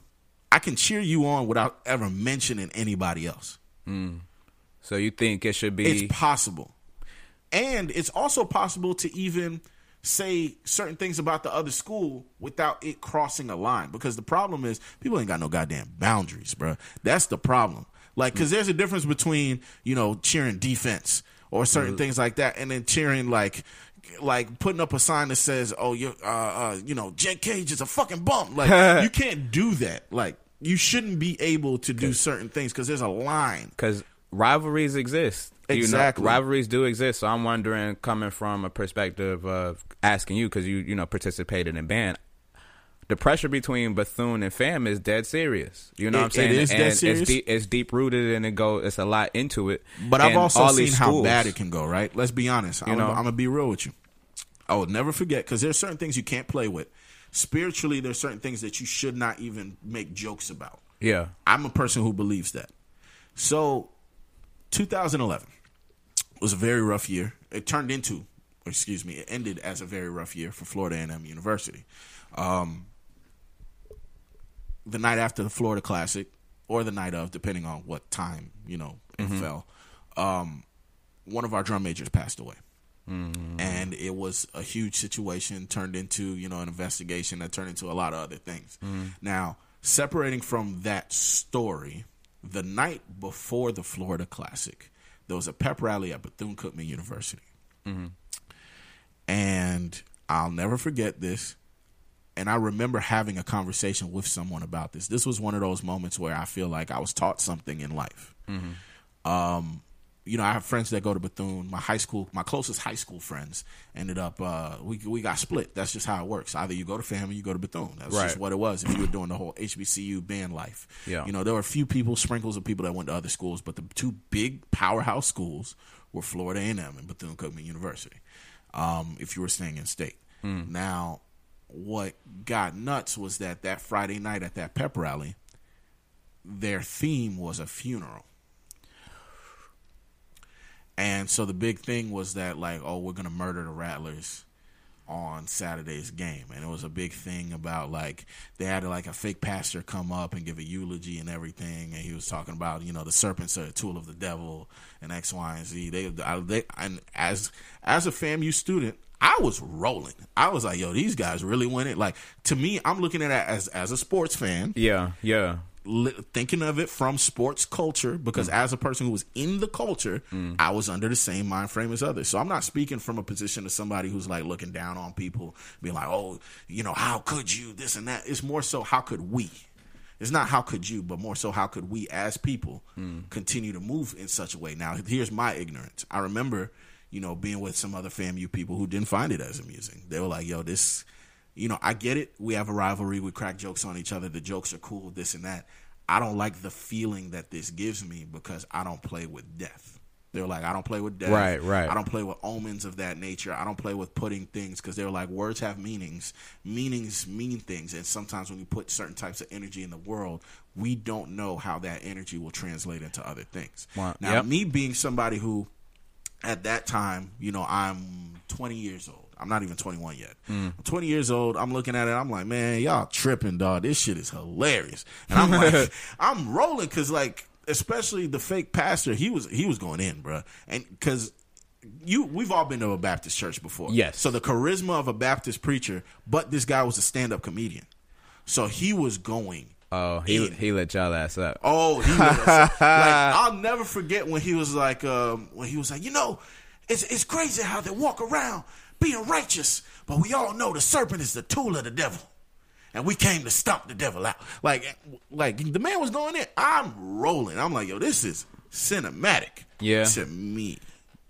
I can cheer you on without ever mentioning anybody else. Hmm. So you think it should be It's possible. And it's also possible to even say certain things about the other school without it crossing a line. Because the problem is people ain't got no goddamn boundaries, bro. That's the problem. Like, because there's a difference between you know cheering defense or certain things like that, and then cheering like. Like putting up a sign that says, "Oh, you, uh, uh, you know, Jet Cage is a fucking bum." Like you can't do that. Like you shouldn't be able to do certain things because there's a line. because rivalries exist. You know, Exactly. rivalries do exist. So I'm wondering, coming from a perspective of asking you, because you you know participated in band, the pressure between Bethune and Fam is dead serious. You know It- what I'm saying? it is dead serious. It's deep, it's deep rooted, and it go. It's a lot into it. But I've also seen how bad it can go, right? Let's be honest. I'm, You know? I'm gonna be real with you. I will never forget because there's certain things you can't play with. Spiritually, there's certain things that you should not even make jokes about. Yeah. I'm a person who believes that. So, 2011 was a very rough year. It turned into, excuse me, it ended as a very rough year for Florida A&M University. Um, the night after the Florida Classic, or the night of, depending on what time you know it mm-hmm. fell. Um, one of our drum majors passed away, mm-hmm. and it was a huge situation. Turned into you know an investigation that turned into a lot of other things. Mm-hmm. Now, separating from that story, the night before the Florida Classic, there was a pep rally at Bethune Cookman University, and I'll never forget this and I remember having a conversation with someone about this. This was one of those moments where I feel like I was taught something in life. Um, you know, I have friends that go to Bethune. My high school, my closest high school friends ended up uh, we we got split. That's just how it works. Either you go to family, you go to Bethune. That's just what it was. If you were doing the whole HBCU band life, Yeah. you know, there were a few people, sprinkles of people that went to other schools, but the two big powerhouse schools were Florida A&M and Bethune Cookman University. Um, if you were staying in state, now what got nuts was that that Friday night at that pep rally, their theme was a funeral. And so the big thing was that like, oh, we're gonna murder the Rattlers on Saturday's game, and it was a big thing about like they had like a fake pastor come up and give a eulogy and everything, and he was talking about you know the serpents are a tool of the devil and X, Y, and Z. They, I, they and as as a FAMU student, I was rolling. I was like, yo, these guys really win it. Like to me, I'm looking at it as as a sports fan Yeah. Yeah. li- thinking of it from sports culture because mm. as a person who was in the culture, mm. I was under the same mind frame as others. So I'm not speaking from a position of somebody who's like looking down on people, being like, "Oh, you know, how could you this and that." It's more so how could we? It's not how could you, but more so how could we as people mm. continue to move in such a way. Now, here's my ignorance. I remember you know, being with some other FAMU people who didn't find it as amusing. They were like, "Yo, this, you know, I get it. We have a rivalry. We crack jokes on each other. The jokes are cool. This and that. I don't like the feeling that this gives me because I don't play with death." They're like, I don't play with death. Right, right. I don't play with omens of that nature. I don't play with putting things because they're like words have meanings. Meanings mean things, and sometimes when you put certain types of energy in the world, we don't know how that energy will translate into other things. Wow. Now, Yep. me being somebody who, at that time, you know, I'm 20 years old. I'm not even 21 yet. Mm. I'm 20 years old. I'm looking at it. I'm like, man, y'all tripping, dog. This shit is hilarious. And I'm like, I'm rolling because, like, especially the fake pastor, he was he was going in, bruh. And because you, we've all been to a Baptist church before. Yes. So the charisma of a Baptist preacher, but this guy was a stand up comedian, so he was going. Oh, he in. he let y'all ass up. Oh, he let us, like I'll never forget when he was like, um, when he was like, you know, it's it's crazy how they walk around being righteous, but we all know the serpent is the tool of the devil, and we came to stomp the devil out. Like, like the man was going in. I'm rolling. I'm like, yo, this is cinematic. Yeah. to me,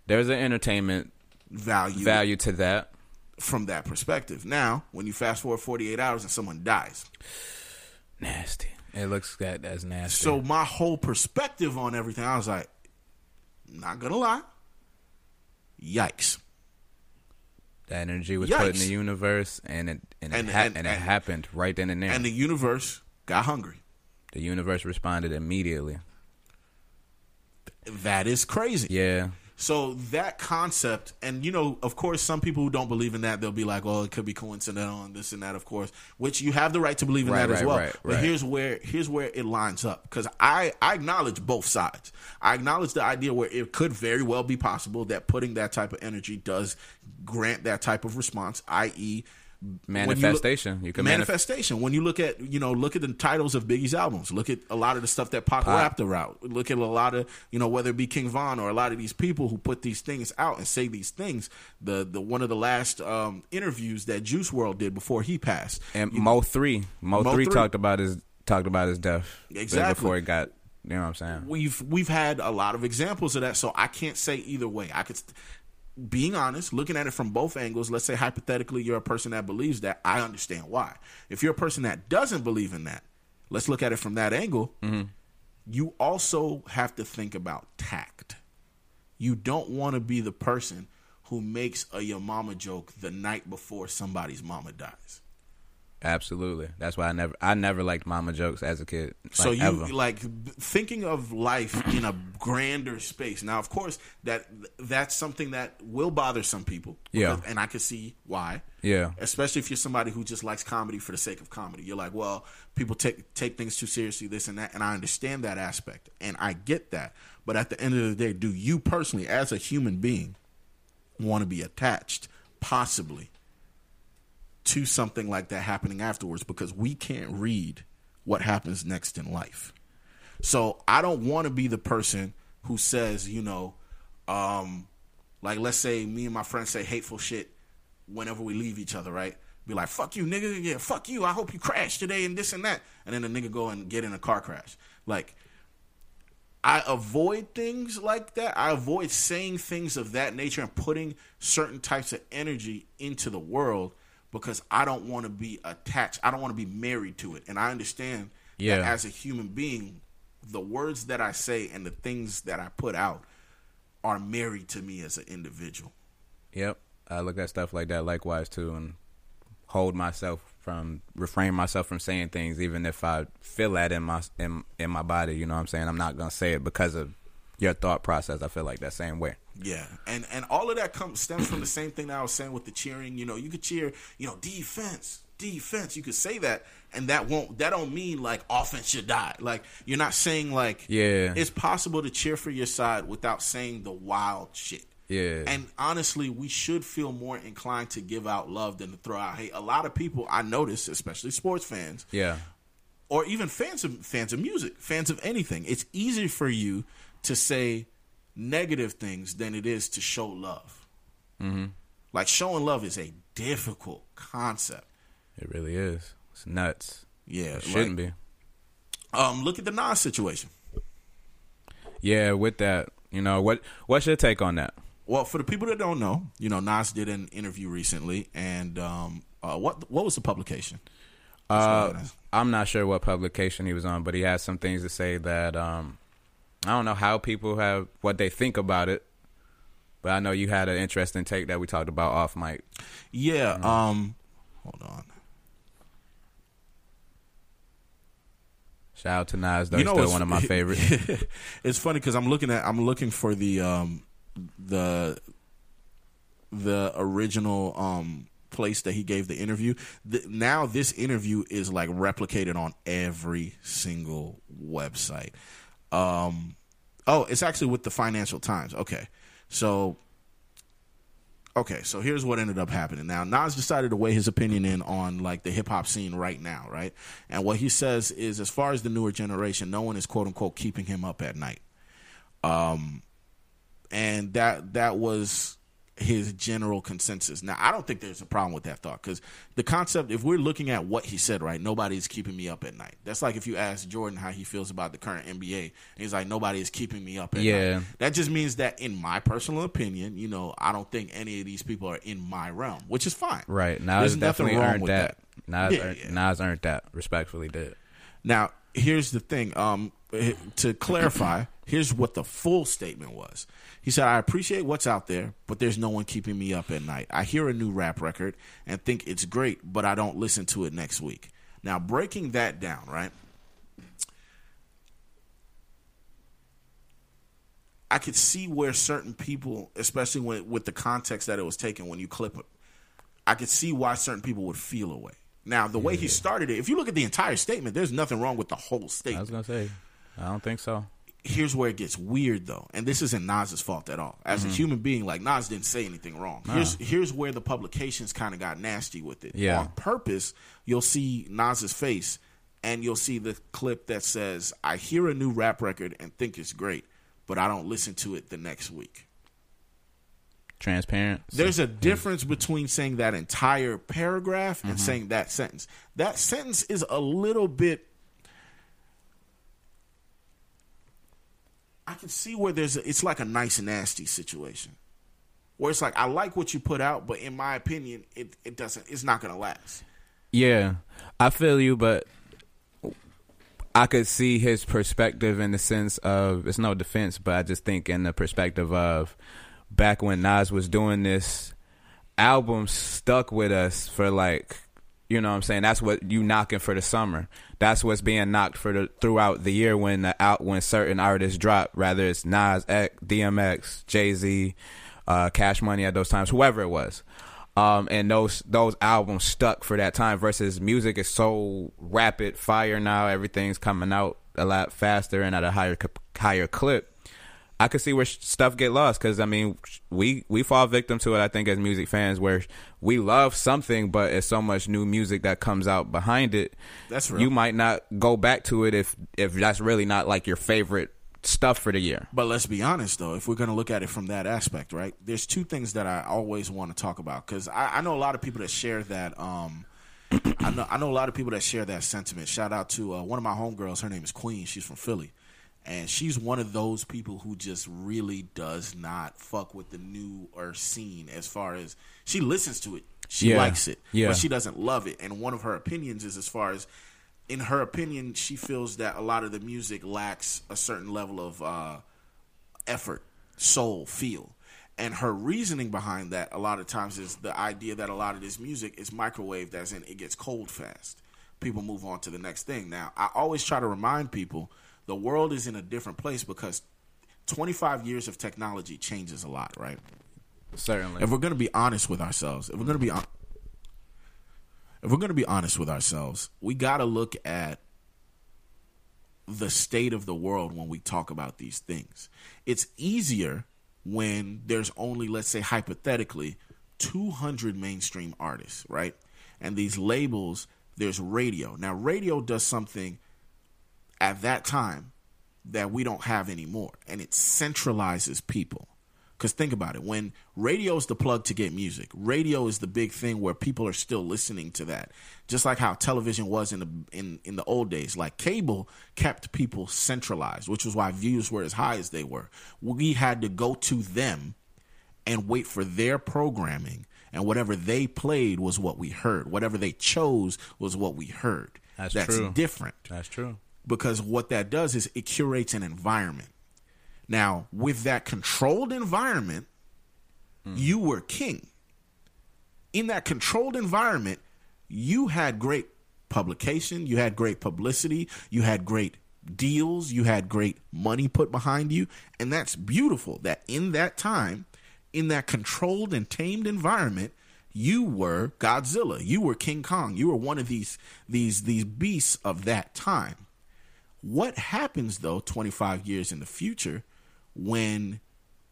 There's an entertainment value value to that. from that perspective. Now, when you fast forward 48 hours and someone dies, Nasty. It looks that that's nasty. So my whole perspective on everything, I was like, not gonna lie, yikes. that energy was put in the universe, and it and it, And- ha- and- and, it happened right then and there. And the universe got hungry. the universe responded immediately. That is crazy. Yeah, So that concept, and you know, of course, some people who don't believe in that, they'll be like, "Oh, it could be coincidental and this and that." Of course, which you have the right to believe in Right, that as well. right, but right. here's where here's where it lines up because I I acknowledge both sides. I acknowledge the idea where it could very well be possible that putting that type of energy does grant that type of response, i.e. when you look- manifestation. You, can manifest. manifestation. When you look at you know look at the titles of Biggie's albums, look at a lot of the stuff that Pac, rapped about. Look at a lot of you know whether it be King Von or a lot of these people who put these things out and say these things. The the one of the last um, interviews that Juice World did before he passed. And Mo three, Mo, Mo three three. talked about his talked about his death Exactly. before he got. You know what I'm saying? we've we've had a lot of examples of that, so I can't say either way. I could, being honest, looking at it from both angles. Let's say hypothetically, you're a person that believes that. I understand why. If you're a person that doesn't believe in that, let's look at it from that angle. Mm-hmm. You also have to think about tact. You don't want to be the person who makes a your mama joke the night before somebody's mama dies. Absolutely. That's why I never I never liked mama jokes as a kid. so like, you ever. like thinking of life in a grander space. Now, of course, that that's something that will bother some people. Yeah. and I can see why. Yeah. especially if you're somebody who just likes comedy for the sake of comedy. You're like, well, people take take things too seriously, this and that, and I understand that aspect, and I get that. But at the end of the day, do you personally, as a human being, want to be attached, possibly, to something like that happening afterwards? Because we can't read what happens next in life. So I don't want to be the person who says, you know, um, like let's say me and my friends say hateful shit whenever we leave each other, right? Be like, fuck you, nigga. Yeah, fuck you. I hope you crash today and this and that. And then the nigga go and get in a car crash. Like, I avoid things like that. I avoid saying things of that nature and putting certain types of energy into the world because I don't want to be attached. I don't want to be married to it. And I understand Yeah. that as a human being, the words that I say and the things that I put out are married to me as an individual. Yep. I look at stuff like that likewise too and hold myself from refrain myself from saying things even if I feel that in my in in my body, you know what I'm saying? I'm not going to say it because of your thought process. I feel like that same way. Yeah, and and all of that comes stems from the same thing that I was saying with the cheering. You know, you could cheer, you know, defense, defense. You could say that, and that won't that don't mean like offense should die. Like you're not saying like Yeah. it's possible to cheer for your side without saying the wild shit. Yeah. And honestly, we should feel more inclined to give out love than to throw out hate. A lot of people I notice, especially sports fans, Yeah. or even fans of fans of music, fans of anything. It's easy for you to say negative things than it is to show love. Mm-hmm. Like showing love is a difficult concept. It really is. It's nuts. Yeah, It shouldn't like, be. Um, look at the Nas situation. Yeah, with that, you know, what what's your take on that? Well, for the people that don't know, you know, Nas did an interview recently, and um, uh, what what was the publication? Uh, I'm not sure what publication he was on, but he had some things to say that um, I don't know how people have what they think about it. But I know you had an interesting take that we talked about off mic. Yeah. Mm-hmm. Um, hold on. Shout out to Nas, though. He's still one of my favorites. it's funny because I'm looking at I'm looking for the um the the original um place that he gave the interview. The, now this interview is like replicated on every single website. Um, oh, it's actually with the Financial Times. Okay, so okay, so here's what ended up happening. Now Nas decided to weigh his opinion in on like the hip hop scene right now, right? And what he says is, as far as the newer generation, no one is quote unquote keeping him up at night. Um, and that that was his general consensus. Now, I don't think there's a problem with that thought because the concept, if we're looking at what he said, right, nobody's keeping me up at night. That's like if you ask Jordan how he feels about the current NBA, and he's like, nobody is keeping me up at Yeah. night. That just means that, in my personal opinion, you know, I don't think any of these people are in my realm, which is fine. right. Nas There's nothing wrong earned with that. Nas, Yeah, earned, yeah. Nas earned that. Respectfully did. Now, here's the thing. Um, to clarify, here's what the full statement was. He said, "I appreciate what's out there, but there's no one keeping me up at night. I hear a new rap record and think it's great, but I don't listen to it next week." Now, breaking that down, right? I could see where certain people, especially when with the context that it was taken when you clip it, I could see why certain people would feel away. Now, the way he started it, if you look at the entire statement, there's nothing wrong with the whole statement. I was statement. gonna say, I don't think so. Here's where it gets weird, though, and this isn't Nas's fault at all. As a mm-hmm. human being, like Nas didn't say anything wrong. Here's here's where the publications kind of got nasty with it. Yeah. On purpose, you'll see Nas's face, and you'll see the clip that says, "I hear a new rap record and think it's great, but I don't listen to it the next week." Transparent. There's a difference between saying that entire paragraph and mm-hmm. saying that sentence. That sentence is a little bit. I can see where there's a, it's like a nice and nasty situation, where it's like I like what you put out, but in my opinion, it it doesn't. It's not gonna last. Yeah, I feel you, but I could see his perspective in the sense of it's no defense, but I just think in the perspective of back when Nas was doing this, album stuck with us for like, you know what I'm saying? That's what you knocking for the summer. That's what's being knocked for the throughout the year when the out when certain artists drop, rather it's Nas X, DMX, Jay Z, uh, Cash Money at those times, whoever it was. Um, and those those albums stuck for that time versus music is so rapid fire now everything's coming out a lot faster and at a higher higher clip I could see where stuff get lost because I mean we we fall victim to it I think as music fans where we love something but it's so much new music that comes out behind it That's real. you might not go back to it if if that's really not like your favorite stuff for the year But let's be honest, though, if we're going to look at it from that aspect, right? There's two things that I always want to talk about because I, I know a lot of people that share that. Um, I know I know a lot of people that share that sentiment. Shout out to uh, one of my homegirls. Her name is Queen. She's from Philly, and she's one of those people who just really does not fuck with the new or scene as far as she listens to it. She Yeah. likes it, Yeah. but she doesn't love it. And one of her opinions is as far as in her opinion, she feels that a lot of the music lacks a certain level of uh, effort, soul, feel. And her reasoning behind that a lot of times is the idea that a lot of this music is microwaved, as in it gets cold fast. People move on to the next thing. Now, I always try to remind people the world is in a different place because 25 years of technology changes a lot, right? certainly if we're going to be honest with ourselves, if we're going to be hon- if we're going to be honest with ourselves, we got to look at the state of the world when we talk about these things. It's easier when there's only let's say hypothetically 200 mainstream artists, right? And these labels, there's radio. Now radio does something at that time that we don't have anymore and it centralizes people because think about it when radio is the plug to get music radio is the big thing where people are still listening to that just like how television was in the in, in the old days like cable kept people centralized which was why views were as high as they were we had to go to them and wait for their programming. And whatever they played was what we heard. Whatever they chose was what we heard. That's true. different That's true. Because what that does is it curates an environment. Now, with that controlled environment, hmm. you were king. In that controlled environment, you had great publication, you had great publicity, you had great deals, you had great money put behind you, and that's beautiful that in that time, in that controlled and tamed environment, you were Godzilla, you were King Kong, you were one of these these these beasts of that time. What happens though 25 years in the future when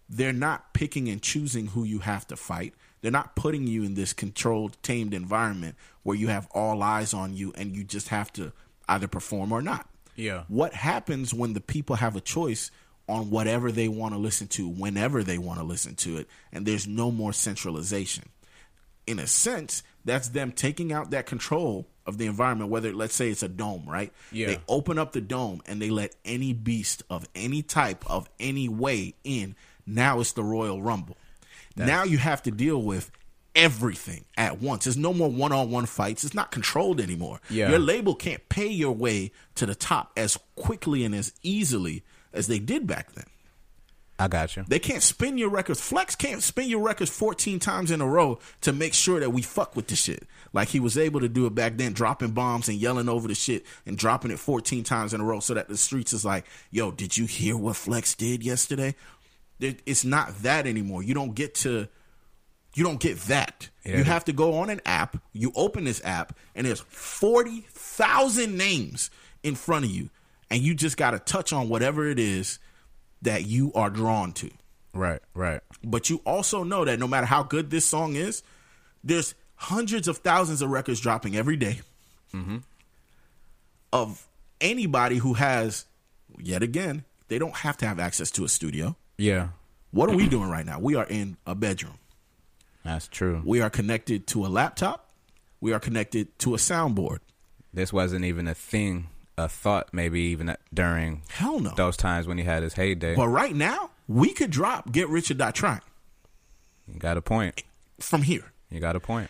they're not picking and choosing who you have to fight? They're not putting you in this controlled, tamed environment where you have all eyes on you and you just have to either perform or not. Yeah. What happens when the people have a choice on whatever they want to listen to, whenever they want to listen to it, and there's no more centralization? In a sense, that's them taking out that control of the environment, whether let's say it's a dome, right? Yeah. They open up the dome and they let any beast of any type of any way in. Now it's the Royal Rumble. now you have to deal with everything at once. There's no more one on one fights. It's not controlled anymore. Yeah. Your label can't pay your way to the top as quickly and as easily as they did back then. I got you. They can't spin your records. Flex can't spin your records 14 times in a row to make sure that we fuck with the shit. Like he was able to do it back then, dropping bombs and yelling over the shit and dropping it 14 times in a row so that the streets is like, yo, did you hear what Flex did yesterday? It's not that anymore. You don't get to, you don't get that. Yeah. You have to go on an app. You open this app and there's 40,000 names in front of you. And you just got to touch on whatever it is that you are drawn to Right, right. but you also know that no matter how good this song is, there's hundreds of thousands of records dropping every day mm-hmm. of anybody who has, yet again, they don't have to have access to a studio. Yeah, What are we doing right now? We are in a bedroom. that's true. We are connected to a laptop. We are connected to a soundboard. This wasn't even a thing, a thought, maybe even during Hell no. those times when he had his heyday. But right now, we could drop Get Rich or Die Trying You got a point. from here. You got a point.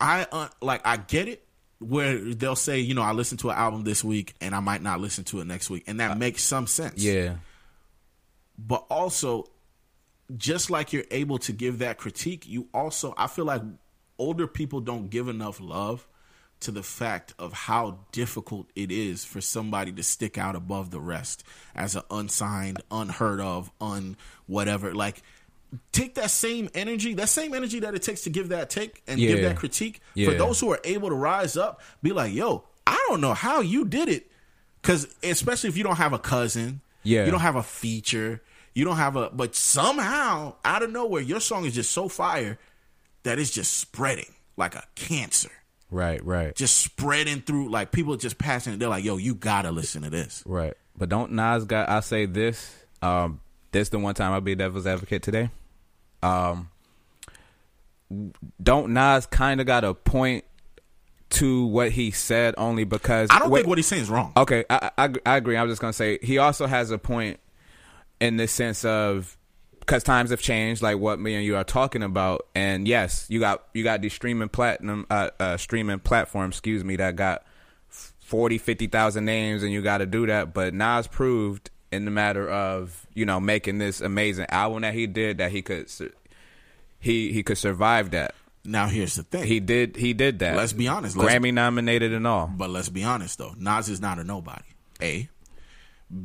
I uh, like I get it where they'll say, you know, I listened to an album this week and I might not listen to it next week, and that makes some sense. Yeah, But also, just like you're able to give that critique, you also I feel like older people don't give enough love to the fact of how difficult it is for somebody to stick out above the rest as an unsigned, unheard of, un whatever. Like take that same energy, that same energy that it takes to give that take and give that critique. For those who are able to rise up, be like, yo, I don't know how you did it. Cause especially if you don't have a cousin, Yeah. you don't have a feature, you don't have a but somehow out of nowhere, your song is just so fire that it's just spreading like a cancer. Right, right, Just spreading through like people just passing it. They're like, yo, you gotta listen to this. right. But don't Nas got? I say this. Um, this the one time I'll be devil's advocate today. Um, don't Nas kind of got a point to what he said only because I don't wait- think what he's saying is wrong. Okay, I, I I agree. I was just gonna say he also has a point in the sense of because times have changed, like what me and you are talking about. And yes, you got you got these streaming platinum uh, uh streaming platforms, excuse me, that got 40, 50,000 names, and you got to do that. But Nas proved in the matter of you know making this amazing album that he did that he could he he could survive that. Now here's the thing. He did he did that. Let's be honest. Let's- Grammy nominated and all. but let's be honest though. Nas is not a nobody. A.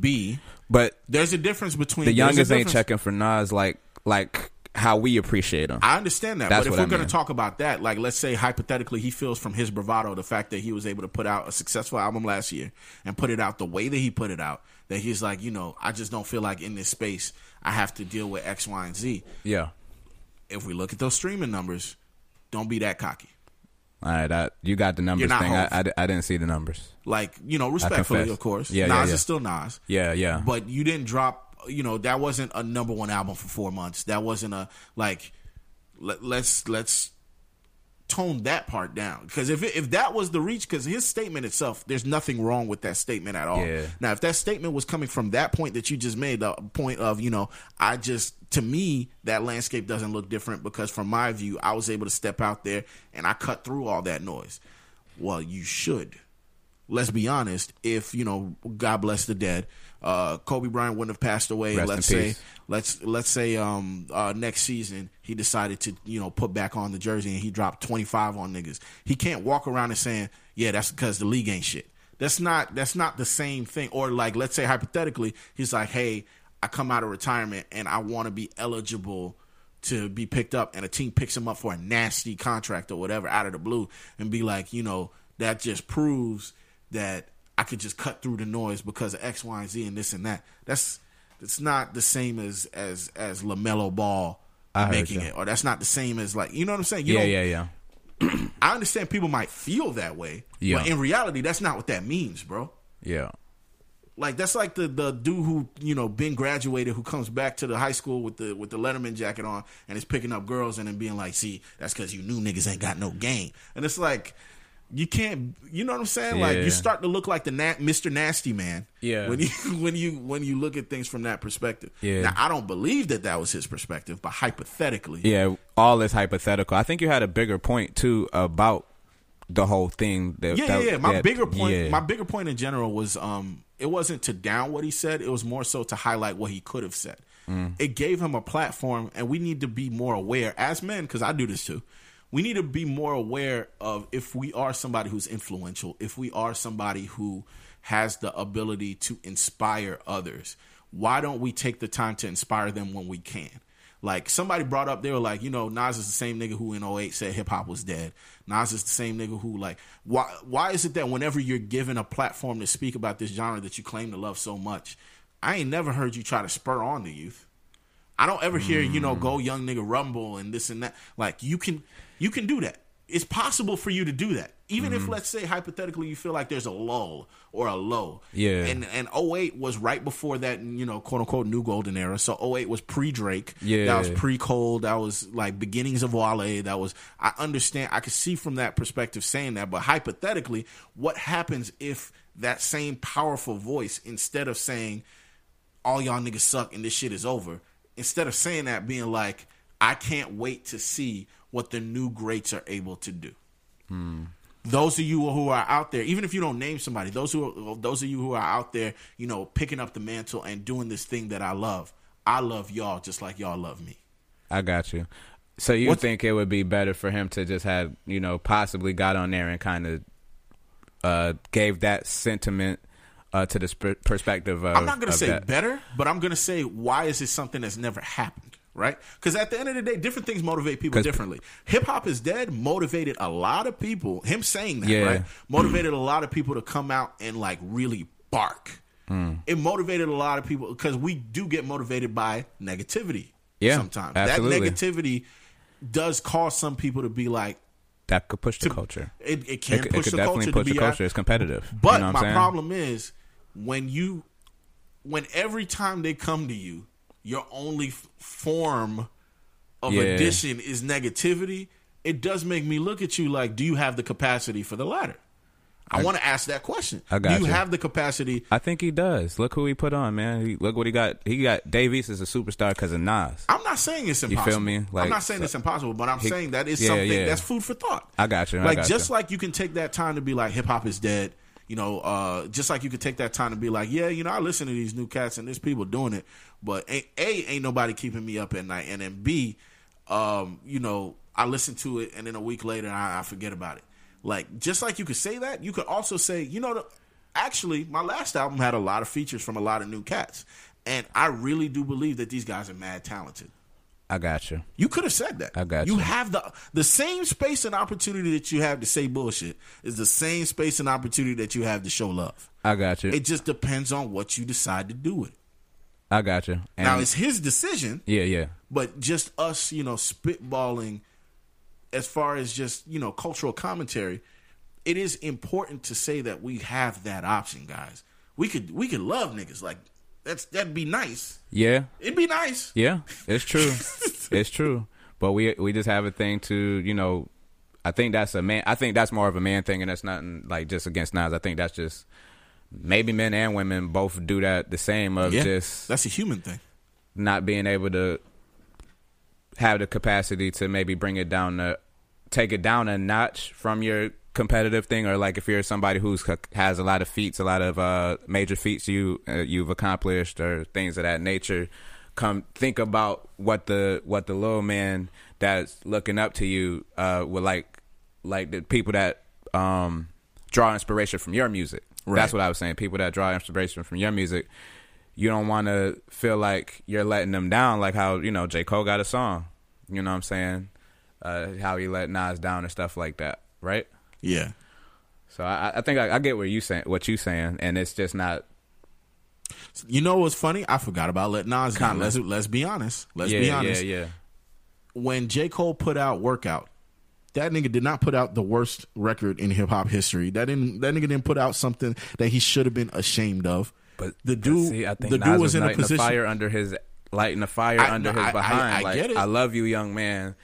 B. But There's a difference between the youngest ain't checking for Nas like like how we appreciate him. I understand that, That's but if we're I going mean. to talk about that, like let's say hypothetically, he feels from his bravado the fact that he was able to put out a successful album last year and put it out the way that he put it out. That he's like, you know, I just don't feel like in this space I have to deal with X, Y, and Z. yeah. If we look at those streaming numbers, don't be that cocky. All right, I, you got the numbers thing. I, I, I didn't see the numbers. Like, you know, respectfully, of course. Yeah, Nas yeah, yeah. is still Nas. Yeah, yeah. But you didn't drop, you know, that wasn't a number one album for four months. That wasn't a, like, let, let's, let's tone that part down because if it, if that was the reach, because his statement itself, there's nothing wrong with that statement at all. Yeah. Now, if that statement was coming from that point that you just made, the point of you know, I just to me that landscape doesn't look different because from my view, I was able to step out there and I cut through all that noise. Well, you should let's be honest, if you know, God bless the dead, uh, Kobe Bryant wouldn't have passed away. Rest let's say, peace. let's let's say, um, uh, next season he decided to you know put back on the jersey and he dropped twenty five on niggas. He can't walk around and saying, yeah, that's because the league ain't shit. That's not that's not the same thing. Or like, let's say hypothetically, he's like, hey, I come out of retirement and I want to be eligible to be picked up and a team picks him up for a nasty contract or whatever out of the blue and be like, you know, that just proves that I could just cut through the noise because of X, Y, and Z and this and that. That's it's not the same as as as Lamelo Ball I making it, or that's not the same as like you know what I'm saying. You yeah, yeah, yeah, I understand people might feel that way, Yeah. but in reality, that's not what that means, bro. yeah. Like that's like the the dude who you know been graduated who comes back to the high school with the with the Letterman jacket on and is picking up girls and then being like, see, that's because you knew niggas ain't got no game, and it's like. You can't, you know what I'm saying? Like you start to look like the na- Mr. Nasty Man. Yeah. When you when you when you look at things from that perspective. Yeah. Now I don't believe that that was his perspective, but hypothetically, Yeah, all is hypothetical. I think you had a bigger point too about the whole thing. That, Yeah, that- yeah, yeah. My that- bigger point, yeah. my bigger point in general was, um, it wasn't to down what he said. It was more so to highlight what he could have said. Mm. It gave him a platform, and we need to be more aware as men, because I do this too. We need to be more aware of if we are somebody who's influential, if we are somebody who has the ability to inspire others. Why don't we take the time to inspire them when we can? Like somebody brought up, they were like, you know, Nas is the same nigga who in 08 said hip hop was dead. Nas is the same nigga who like, why? Why is it that whenever you're given a platform to speak about this genre that you claim to love so much, I ain't never heard you try to spur on the youth. I don't ever hear you know mm. go young nigga rumble and this and that. Like you can you can do that. It's possible for you to do that. Even if mm-hmm. let's say hypothetically you feel like there's a lull or a low. Yeah. And and 08 was right before that, you know, quote unquote new golden era. So 08 was pre Drake. Yeah. That was pre Cold. That was like beginnings of Wale. That was I understand I could see from that perspective saying that, but hypothetically, what happens if that same powerful voice, instead of saying all y'all niggas suck and this shit is over, instead of saying that, being like, I can't wait to see what the new greats are able to do. Those of you who are out there, even if you don't name somebody, those who are, those of you who are out there, you know, picking up the mantle and doing this thing that I love, I love y'all just like y'all love me. I got you. So you What's- think it would be better for him to just have, you know, possibly got on there and kind of uh, gave that sentiment uh, to the sp- perspective of. I'm not going to say that. better, but I'm going to say why is it something that's never happened, right? Because at the end of the day, different things motivate people differently. Hip hop is dead motivated a lot of people. Him saying that, Yeah. right, motivated a lot of people to come out and like really bark. Mm. It motivated a lot of people because we do get motivated by negativity. Yeah, sometimes absolutely. that negativity does cause some people to be like, That could push the to- culture. It, it can It, could- it push could the definitely culture push to the culture. out- It's competitive. but you know what my I'm saying? problem is when you, when every time they come to you, your only f- form of Yeah. addition is negativity. It does make me look at you like, do you have the capacity for the latter? I, want to ask that question. I got do you you. have the capacity? I think he does. Look who he put on, man. He, look what he got. He got Dave East as a superstar because of Nas. I'm not saying it's impossible. You feel me? I'm not saying it's impossible, but I'm he- saying that is yeah, something yeah. that's food for thought. I got you. I Like got just you. like you can take that time to be like hip hop is dead. You know, uh, just like you could take that time to be like, yeah, you know, I listen to these new cats and there's people doing it, but ain't, a ain't nobody keeping me up at night, and then b, um, you know, I listen to it and then a week later I, I forget about it. Like just like you could say that, you could also say, you know, the, actually, my last album had a lot of features from a lot of new cats, and I really do believe that these guys are mad talented. I got you. You could have said that. I got you. you. have the the same space and opportunity that you have to say bullshit is the same space and opportunity that you have to show love. I got you. It just depends on what you decide to do with it. I got you. And now it's his decision, yeah, yeah. but just us, you know, spitballing as far as just, you know, cultural commentary, it is important to say that we have that option, guys. We could we could love niggas like that's that'd be nice. Yeah, It'd be nice. yeah. It's true. it's true. But we we just have a thing to you know I think that's a man. I think that's more of a man thing, and that's nothing like just against Nas. I think that's just maybe men and women both do that the same of Yeah, just that's a human thing. not being able to have the capacity to maybe bring it down to take it down a notch from your competitive thing or like if you're somebody who's has a lot of feats a lot of uh major feats you uh, you've accomplished or things of that nature come think about what the what the little man that's looking up to you uh would like like the people that um draw inspiration from your music Right. that's what i was saying people that draw inspiration from your music you don't want to feel like you're letting them down, like how you know J Cole got a song. You know what I'm saying? Uh, how he let Nas down and stuff like that, right? Yeah. So I, I think I, I get what you saying, what you saying, and it's just not. You know what's funny? I forgot about Let Nas Down. Let's let's be honest. Let's yeah, be honest. yeah, yeah. When J Cole put out Workout, that nigga did not put out the worst record in hip hop history. That didn't that nigga didn't put out something that he should have been ashamed of. But the dude, see, I think the Nas dude was in a position. fire under his lighting a fire I- under no, his I- I- behind. I like get it. I love you, young man.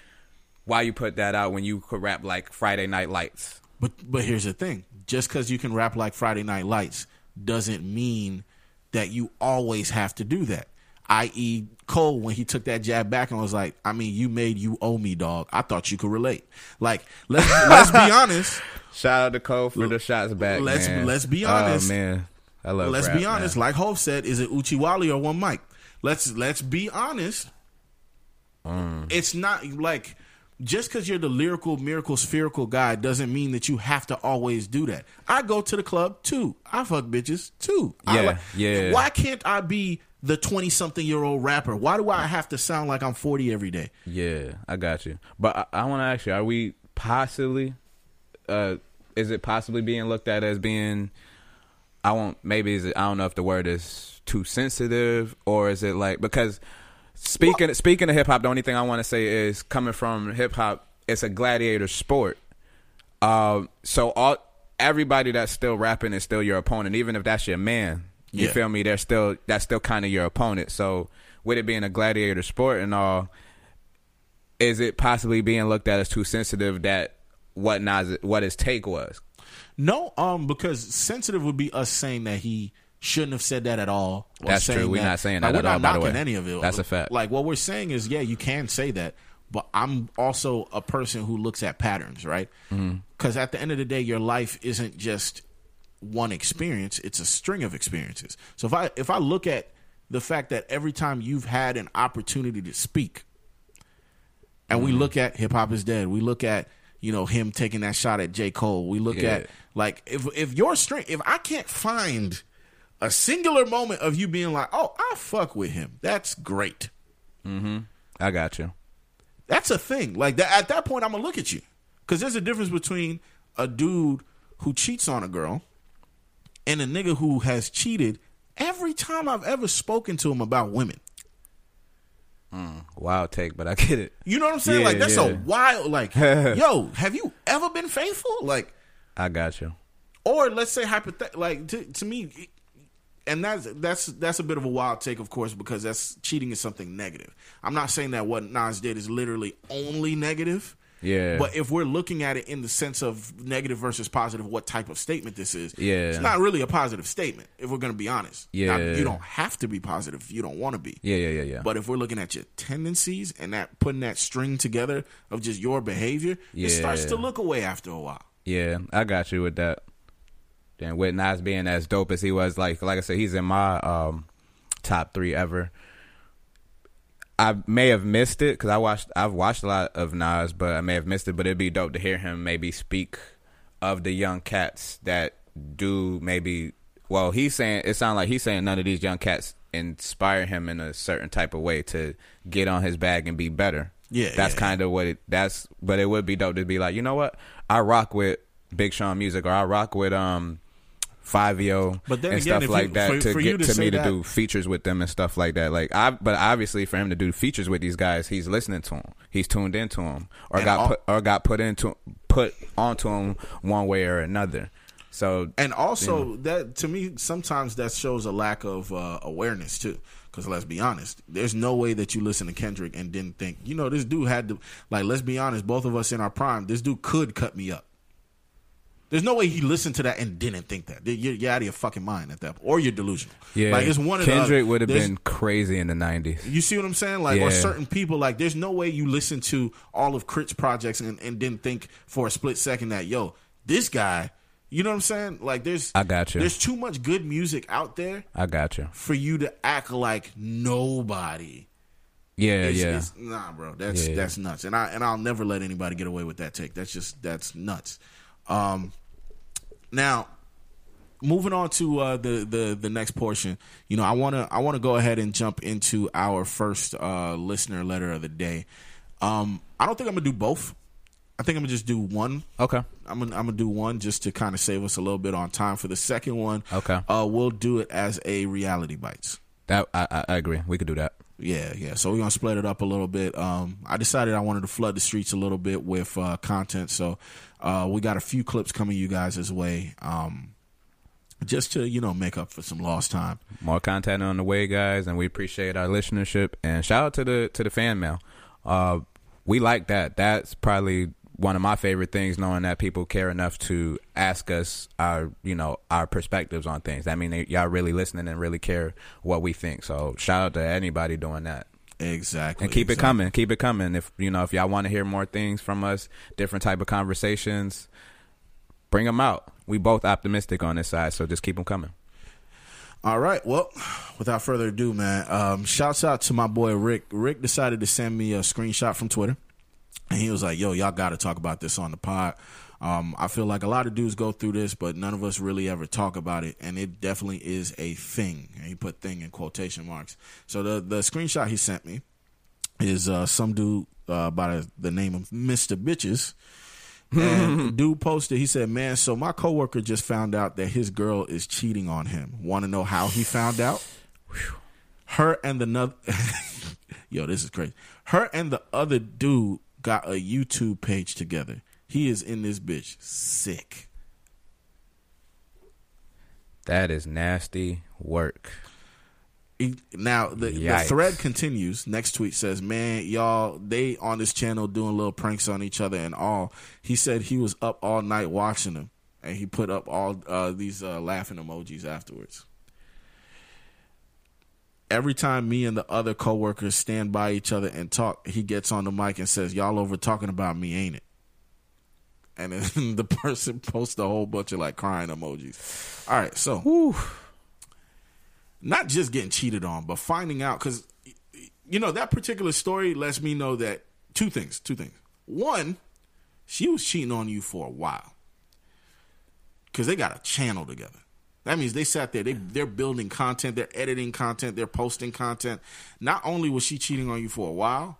Why you put that out when you could rap like Friday Night Lights? But but here's the thing: just because you can rap like Friday Night Lights doesn't mean that you always have to do that. I.e., Cole when he took that jab back and was like, "I mean, you made you owe me, dog. I thought you could relate." Like let's let's be honest. Shout out to Cole for the shots back. let's- man. let's be Oh, honest. man. I love. let's be honest. Like Hove said, is it Uchiwali or one Mike? Let's let's be honest. Mm. It's not like just because you're the lyrical, miracle, spherical guy doesn't mean that you have to always do that. I go to the club too. I fuck bitches too. I Yeah, like- yeah. Why can't I be the twenty something year old rapper? Why do I have to sound like I'm forty every day? Yeah, I got you. But I, I want to ask you: Are we possibly? Uh, is it possibly being looked at as being? I won't. Maybe is it? I don't know if the word is too sensitive or is it like because speaking speaking of hip hop, the only thing I want to say is coming from hip hop, it's a gladiator sport. Um, so all everybody that's still rapping is still your opponent, even if that's your man. You Yeah. feel me? They're still that's still kind of your opponent. So with it being a gladiator sport and all, is it possibly being looked at as too sensitive that what Nas what his take was? No, um, because sensitive would be us saying that he shouldn't have said that at all. That's true. We're not saying that we're at all, not by the knocking way. any of it. That's a fact. Like what we're saying is, yeah, you can say that, but I'm also a person who looks at patterns, right? Mm-hmm. Because at the end of the day, your life isn't just one experience; it's a string of experiences. So if I if I look at the fact that every time you've had an opportunity to speak, and Mm-hmm. we look at hip hop is dead. We look at you know him taking that shot at J Cole. We look Yeah. at like if if your string, if I can't find a singular moment of you being like, oh, I fuck with him, that's great. Mm-hmm. I got you. That's a thing. Like that at that point, I'm gonna look at you because there's a difference between a dude who cheats on a girl and a nigga who has cheated every time I've ever spoken to him about women. Mm, wild take, but I get it. You know what I'm saying? Yeah, like that's yeah. a wild. Like, yo, have you ever been faithful? Like. I got you. or let's say hypothet like to, to me and that's that's that's a bit of a wild take of course because that's cheating is something negative i'm not saying that what nas did is literally only negative Yeah. but if we're looking at it in the sense of negative versus positive what type of statement this is Yeah. it's not really a positive statement if we're going to be honest Now, Yeah. you don't have to be positive if you don't want to be Yeah, yeah, yeah, yeah. but if we're looking at your tendencies and that putting that string together of just your behavior Yeah. it starts to look away after a while Yeah, I got you with that. And with Nas being as dope as he was, like like I said, he's in my um, top three ever. I may have missed it because I watched I've watched a lot of Nas, but I may have missed it. But it'd be dope to hear him maybe speak of the young cats that do maybe. Well, he's saying it sounds like he's saying none of these young cats inspire him in a certain type of way to get on his bag and be better. Yeah, that's yeah, kind of what it. That's but it would be dope to be like, you know what? I rock with Big Sean music, or I rock with um Five Yo But then and again, stuff like you- that for- to for get to to, me to that- do features with them and stuff like that. Like I, but obviously for him to do features with these guys, he's listening to them, he's tuned into them, or And got all- put or got put into put onto him one way or another. So And also that to me sometimes that shows a lack of uh, awareness too. Because let's be honest, there's no way that you listen to Kendrick and didn't think, you know, this dude had to like. Let's be honest, both of us in our prime, this dude could cut me up. There's no way he listened to that and didn't think that. You're, you're out of your fucking mind at that, point. or you're delusional. yeah, like it's one of Kendrick would have been crazy in the '90s. You see what I'm saying? Like, or certain people, like, there's no way you listen to all of Crit's projects and, and didn't think for a split second that, yo, this guy, you know what I'm saying? Like, there's, I got you. There's too much good music out there I got you. for you to act like nobody. Yeah, It's- yeah. it's- nah, bro, that's Yeah. that's nuts, and I and I'll never let anybody get away with that take. That's just that's nuts. Um, now, moving on to uh, the the the next portion, you know, I wanna I wanna go ahead and jump into our first uh, listener letter of the day. Um, I don't think I'm gonna do both. I think I'm gonna just do one. Okay. I'm gonna I'm gonna do one just to kind of save us a little bit on time for the second one. Okay. uh, we'll do it as a reality bites. That I, I, I agree. We could do that. Yeah, yeah. So we're gonna split it up a little bit. Um, I decided I wanted to flood the streets a little bit with uh, content, so uh, we got a few clips coming you guys' way, um, just to you know make up for some lost time. More content on the way, guys, and we appreciate our listenership. And shout out to the to the fan mail. Uh, we like that. That's probably one of my favorite things, knowing that people care enough to ask us our you know our perspectives on things. I mean, they, y'all really listening and really care what we think. So shout out to anybody doing that. Exactly. and keep it coming keep it coming if you know if y'all want to hear more things from us different type of conversations bring them out we both optimistic on this side so just keep them coming All right. Well, without further ado, man, um, shouts out to my boy Rick. Rick decided to send me a screenshot from Twitter, and he was like, "Yo, y'all got to talk about this on the pod." Um, I feel like a lot of dudes go through this, but none of us really ever talk about it, and it definitely is a thing. And he put "thing" in quotation marks. So the the screenshot he sent me is uh, some dude uh, by the name of Mister Bitches. And dude posted, he said, Man, so my coworker just found out that his girl is cheating on him. Want to know how he found out? Her and the another Yo, this is crazy. Her and the other dude got a YouTube page together. He is in this bitch sick. that is nasty work He- Now the, the thread continues. Next tweet says, "Man, y'all, they on this channel doing little pranks on each other and all." He said he was up all night watching them, and he put up all uh, these uh, laughing emojis afterwards. Every time me and the other coworkers stand by each other and talk, he gets on the mic and says, "Y'all over talking about me, ain't it?" And then the person posts a whole bunch of like crying emojis. All right, so not just getting cheated on, but finding out because you know that particular story lets me know that two things. Two things. One, she was cheating on you for a while because they got a channel together. That means they sat there. They they're building content. They're editing content. They're posting content. Not only was she cheating on you for a while,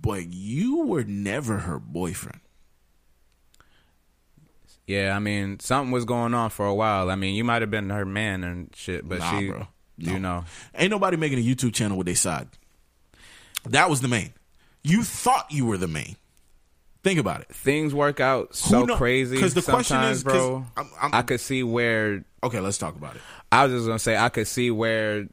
but you were never her boyfriend. yeah i mean something was going on for a while i mean you might have been her man and shit but Nah, she bro. you know Ain't nobody making a YouTube channel with their side. That was the main. You thought you were the main. Think about it. things work out so know- crazy 'cause the question is- bro I'm- I'm- I could see where Okay, let's talk about it. I was just gonna say I could see where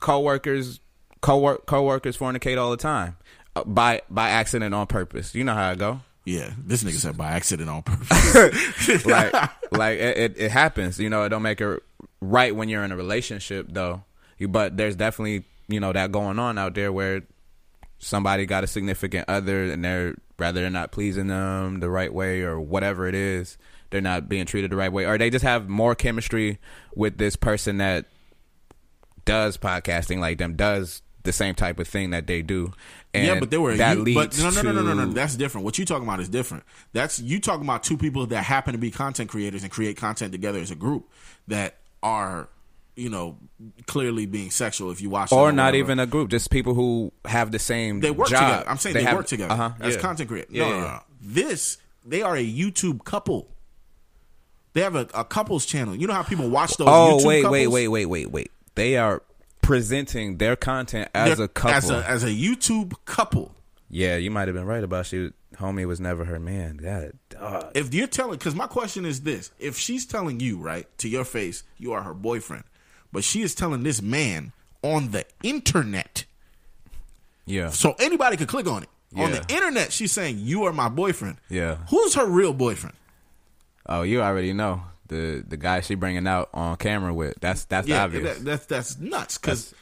coworkers co coworkers fornicate all the time uh, by by accident on purpose. You know how I go. Yeah, this nigga said by accident on purpose. Like like it, it, it happens. You know, it don't make it right when you're in a relationship though. You, but there's definitely you know that going on out there where somebody got a significant other and they're rather they're not pleasing them the right way or whatever it is they're not being treated the right way or they just have more chemistry with this person that does podcasting like them does the same type of thing that they do and yeah, but they were that you, leads but no, no, no, no, no, no. to- That's different. What you talking about is different. That's you talking about two people that happen to be content creators and create content together as a group that are, you know, clearly being sexual. If you watch, them or not whatever. even a group just people who have the same they work job. together. I'm saying they, have- work together uh-huh, as yeah. content creators. Yeah, no, yeah, no, no. This they are a YouTube couple. They have a, a couples channel. You know how people watch those. Oh YouTube wait, couples? wait, wait, wait, wait, wait. They are presenting their content as They're- a couple. as a as a YouTube couple. yeah, you might have been right about she homie was never her man. God, dog. If you're telling, because my question is this: if she's telling you right to your face, you are her boyfriend, but she is telling this man on the internet, Yeah, so anybody could click on it. On the internet, she's saying you are my boyfriend. yeah. Who's her real boyfriend? Oh, you already know the the guy she bringing out on camera with. That's that's yeah, obvious. that- that's that's nuts because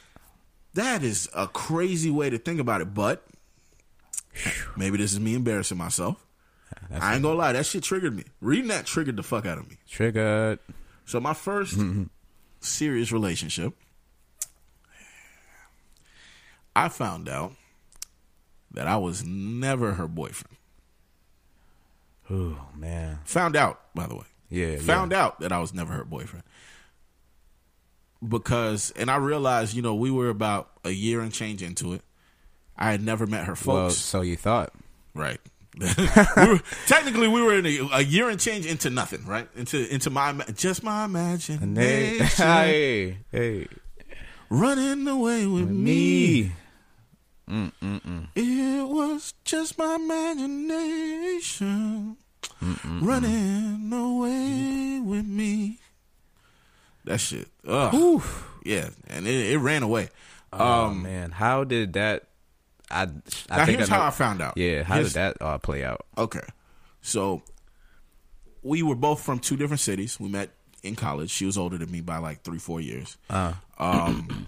that is a crazy way to think about it. But maybe this is me embarrassing myself. That's I ain't gonna lie, that shit triggered me. Reading that triggered the fuck out of me. triggered. So my 1st serious relationship, I found out that I was never her boyfriend. Oh man. Found out, by the way. Yeah. Found out that I was never her boyfriend. Because, and I realized, you know, we were about a year and change into it. I had never met her Well, folks. so you thought? Right. We were, technically, we were in a, a year and change into nothing, right? Into into my just my imagination, hey, hey, running away with me. me. It was just my imagination running away with me. That shit. Ugh. Yeah, and it, it ran away. Oh Um, man, how did that? I I now think here's I how I found out. Yeah, how Here's- did that uh, play out? Okay. So we were both from two different cities. We met in college. She was older than me by like three, four years. Uh, Um,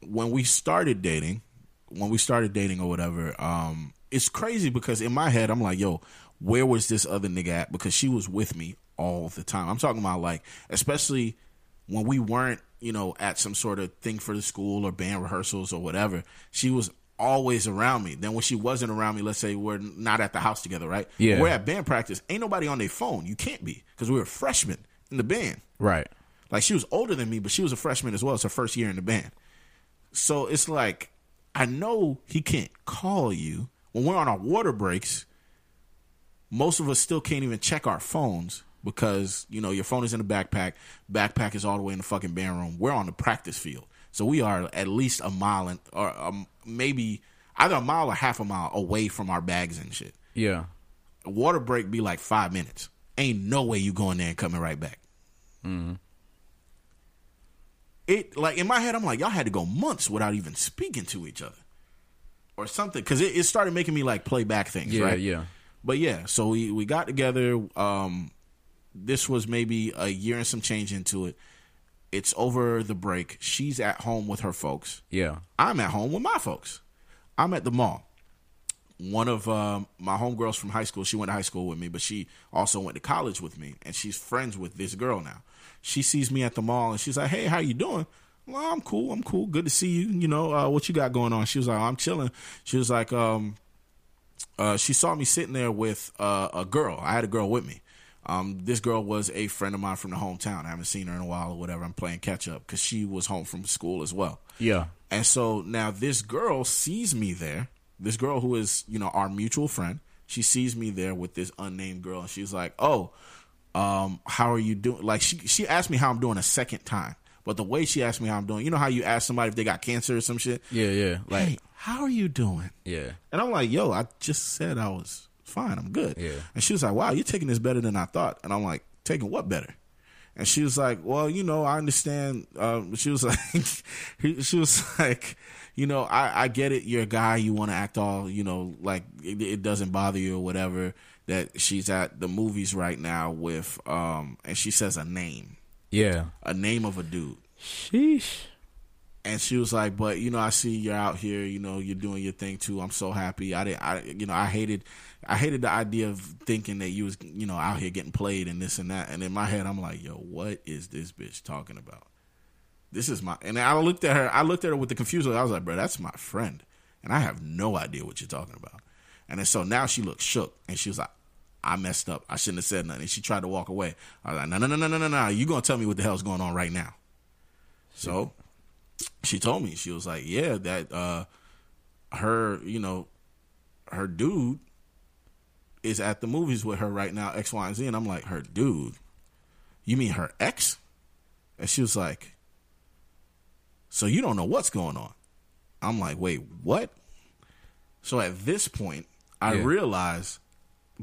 when we started dating, when we started dating or whatever, um, it's crazy because in my head I'm like, yo, where was this other nigga at? Because she was with me all the time. I'm talking about like, especially when we weren't, you know, at some sort of thing for the school or band rehearsals or whatever. She was always around me. Then when she wasn't around me, let's say we're not at the house together, right? Yeah. We're at band practice. Ain't nobody on their phone. You can't be because we were freshmen in the band. right. Like she was older than me, but she was a freshman as well. It's her first year in the band. So it's like I know he can't call you when we're on our water breaks. Most of us still can't even check our phones because you know your phone is in the backpack. Backpack is all the way in the fucking band room. We're on the practice field, so we are at least a mile and or um, maybe either a mile or half a mile away from our bags and shit. Yeah. A water break be like five minutes. Ain't no way you going there and coming right back. It like in my head, I'm like, y'all had to go months without even speaking to each other, or something, because it, it started making me like play back things, Yeah. right? Yeah. But yeah, so we we got together. Um, this was maybe a year and some change into it. It's over the break. She's at home with her folks. Yeah. I'm at home with my folks. I'm at the mall. One of um, my homegirls from high school, she went to high school with me, but she also went to college with me, and she's friends with this girl now. She sees me at the mall, and she's like, "Hey, how you doing?" Well, I'm cool. I'm cool. Good to see you. You know, uh, what you got going on? She was like, "I'm chilling." She was like, um, uh, she saw me sitting there with uh, a girl. I had a girl with me. Um, this girl was a friend of mine from the hometown. I haven't seen her in a while or whatever. I'm playing catch up because she was home from school as well. Yeah. And so now this girl sees me there. This girl who is, you know, our mutual friend. She sees me there with this unnamed girl, and she's like, "Oh, um, how are you doing?" Like she she asked me how I'm doing a second time, but the way she asked me how I'm doing, you know how you ask somebody if they got cancer or some shit. Yeah. Yeah. Like. Hey, how are you doing? Yeah. And I'm like, "Yo, I just said I was fine. I'm good." Yeah. And she was like, "Wow, you're taking this better than I thought." And I'm like, "Taking what better?" And she was like, "Well, you know, I understand." Um, she was like, "She was like, you know, I, I get it. You're a guy. You want to act all, you know, like it, it doesn't bother you or whatever." That she's at the movies right now with, um, and she says a name, Yeah. a name of a dude. Sheesh. And she was like, "But you know, I see you're out here. You know, you're doing your thing too. I'm so happy. I didn't. I you know, I hated, I hated the idea of thinking that you was you know out here getting played and this and that. And in my head, I'm like, yo, what is this bitch talking about? This is my. And I looked at her. I looked at her with the confusion. I was like, bro, that's my friend, and I have no idea what you're talking about. And then so now she looked shook, and she was like. I messed up. I shouldn't have said nothing. And she tried to walk away. I was like, no, no, no, no, no, no, no. You gonna tell me what the hell's going on right now? So she told me she was like, yeah, that uh, her, you know, her dude is at the movies with her right now, X, Y, and Z. And I'm like, her dude? You mean her ex? And she was like, so you don't know what's going on? I'm like, wait, what? So at this point, I Yeah. realized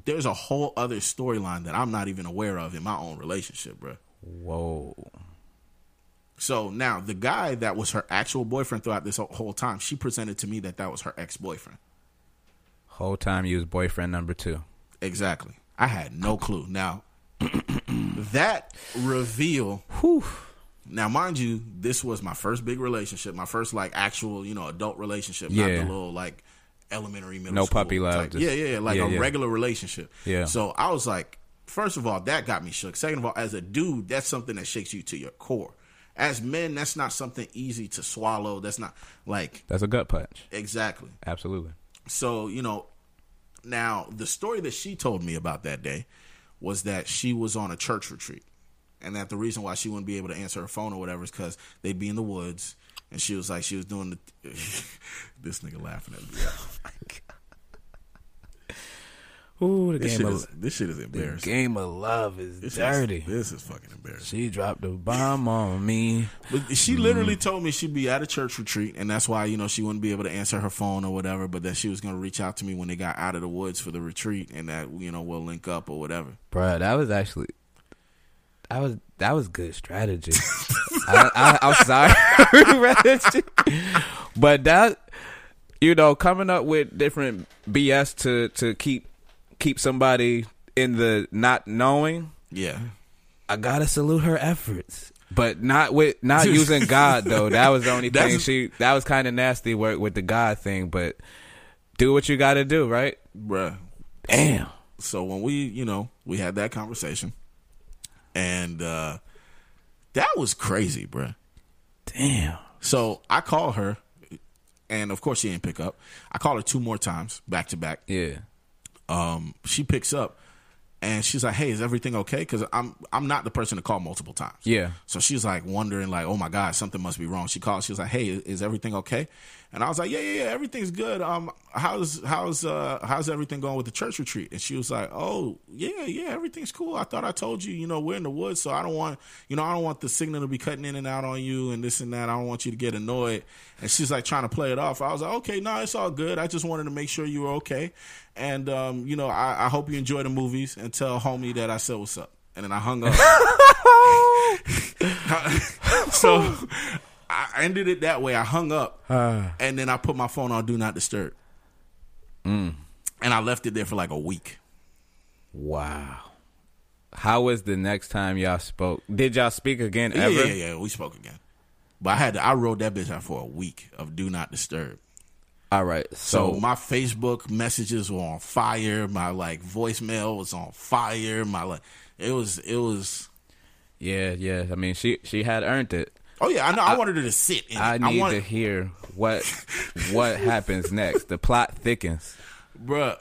there's a whole other storyline that I'm not even aware of in my own relationship, bro. Whoa. So now the guy that was her actual boyfriend throughout this whole time, she presented to me that that was her ex boyfriend. Whole time you was boyfriend number two. Exactly. I had no clue. Now that reveal. Now, mind you, this was my first big relationship, my first like actual, you know, adult relationship, not Yeah. the little like elementary middle No puppy love, just- yeah, yeah, yeah, like yeah, a yeah. regular relationship. Yeah. So I was like, first of all, that got me shook. Second of all, as a dude, that's something that shakes you to your core. As men, that's not something easy to swallow. That's not like That's a gut punch. exactly. Absolutely. So, you know, now the story that she told me about that day was that she was on a church retreat. And that the reason why she wouldn't be able to answer her phone or whatever is because they'd be in the woods. And she was like, she was doing the. this nigga laughing at me. Oh Ooh, the This game shit, of is, this shit is the embarrassing. game of love is This dirty. Is, this is fucking embarrassing. she dropped a bomb on me. But she Mm-hmm. literally told me she'd be at a church retreat, and that's why you know she wouldn't be able to answer her phone or whatever. But that she was going to reach out to me when they got out of the woods for the retreat, and that you know we'll link up or whatever. Bro, that was actually that was that was good strategy. I, I, I'm sorry, but that you know coming up with different BS to to keep keep somebody in the not knowing. Yeah. I gotta salute her efforts, but not with not using God though. That was the only thing she that was kind of nasty work with the God thing. But do what you got to do, right? Bruh. Damn. So when we, you know, we had that conversation, and uh that was crazy, bruh. Damn. So I call her, and of course she didn't pick up. I called her two more times, back to back. Yeah. Um, she picks up, and she's like, "Hey, is everything okay?" Because I'm I'm not the person to call multiple times. Yeah. So she's like wondering, like, "Oh my god, something must be wrong." She calls. She was like, "Hey, is everything okay?" And I was like, "Yeah, yeah, yeah, everything's good. Um, how's how's uh how's everything going with the church retreat?" And she was like, "Oh, yeah, yeah, everything's cool. I thought I told you, you know, we're in the woods, so I don't want, you know, I don't want the signal to be cutting in and out on you and this and that. I don't want you to get annoyed." And she's like trying to play it off. I was like, "Okay, no, it's all good. I just wanted to make sure you were okay, and um, you know, I, I hope you enjoy the movies and tell homie that I said what's up." And then I hung up. so I ended it that way. I hung up, and then I put my phone on do not disturb, and I left it there for like a week. Wow. How was the next time y'all spoke? Did y'all speak again Yeah, ever? yeah, yeah. We spoke again, but I had to, I wrote that bitch out for a week of do not disturb. All right. So So, my Facebook messages were on fire. My like voicemail was on fire. My like it was it was. yeah, yeah. I mean, she she had earned it. Oh yeah, I know. I, wanted her to sit. In I need wanted, to hear what what happens next. The plot thickens. bruh.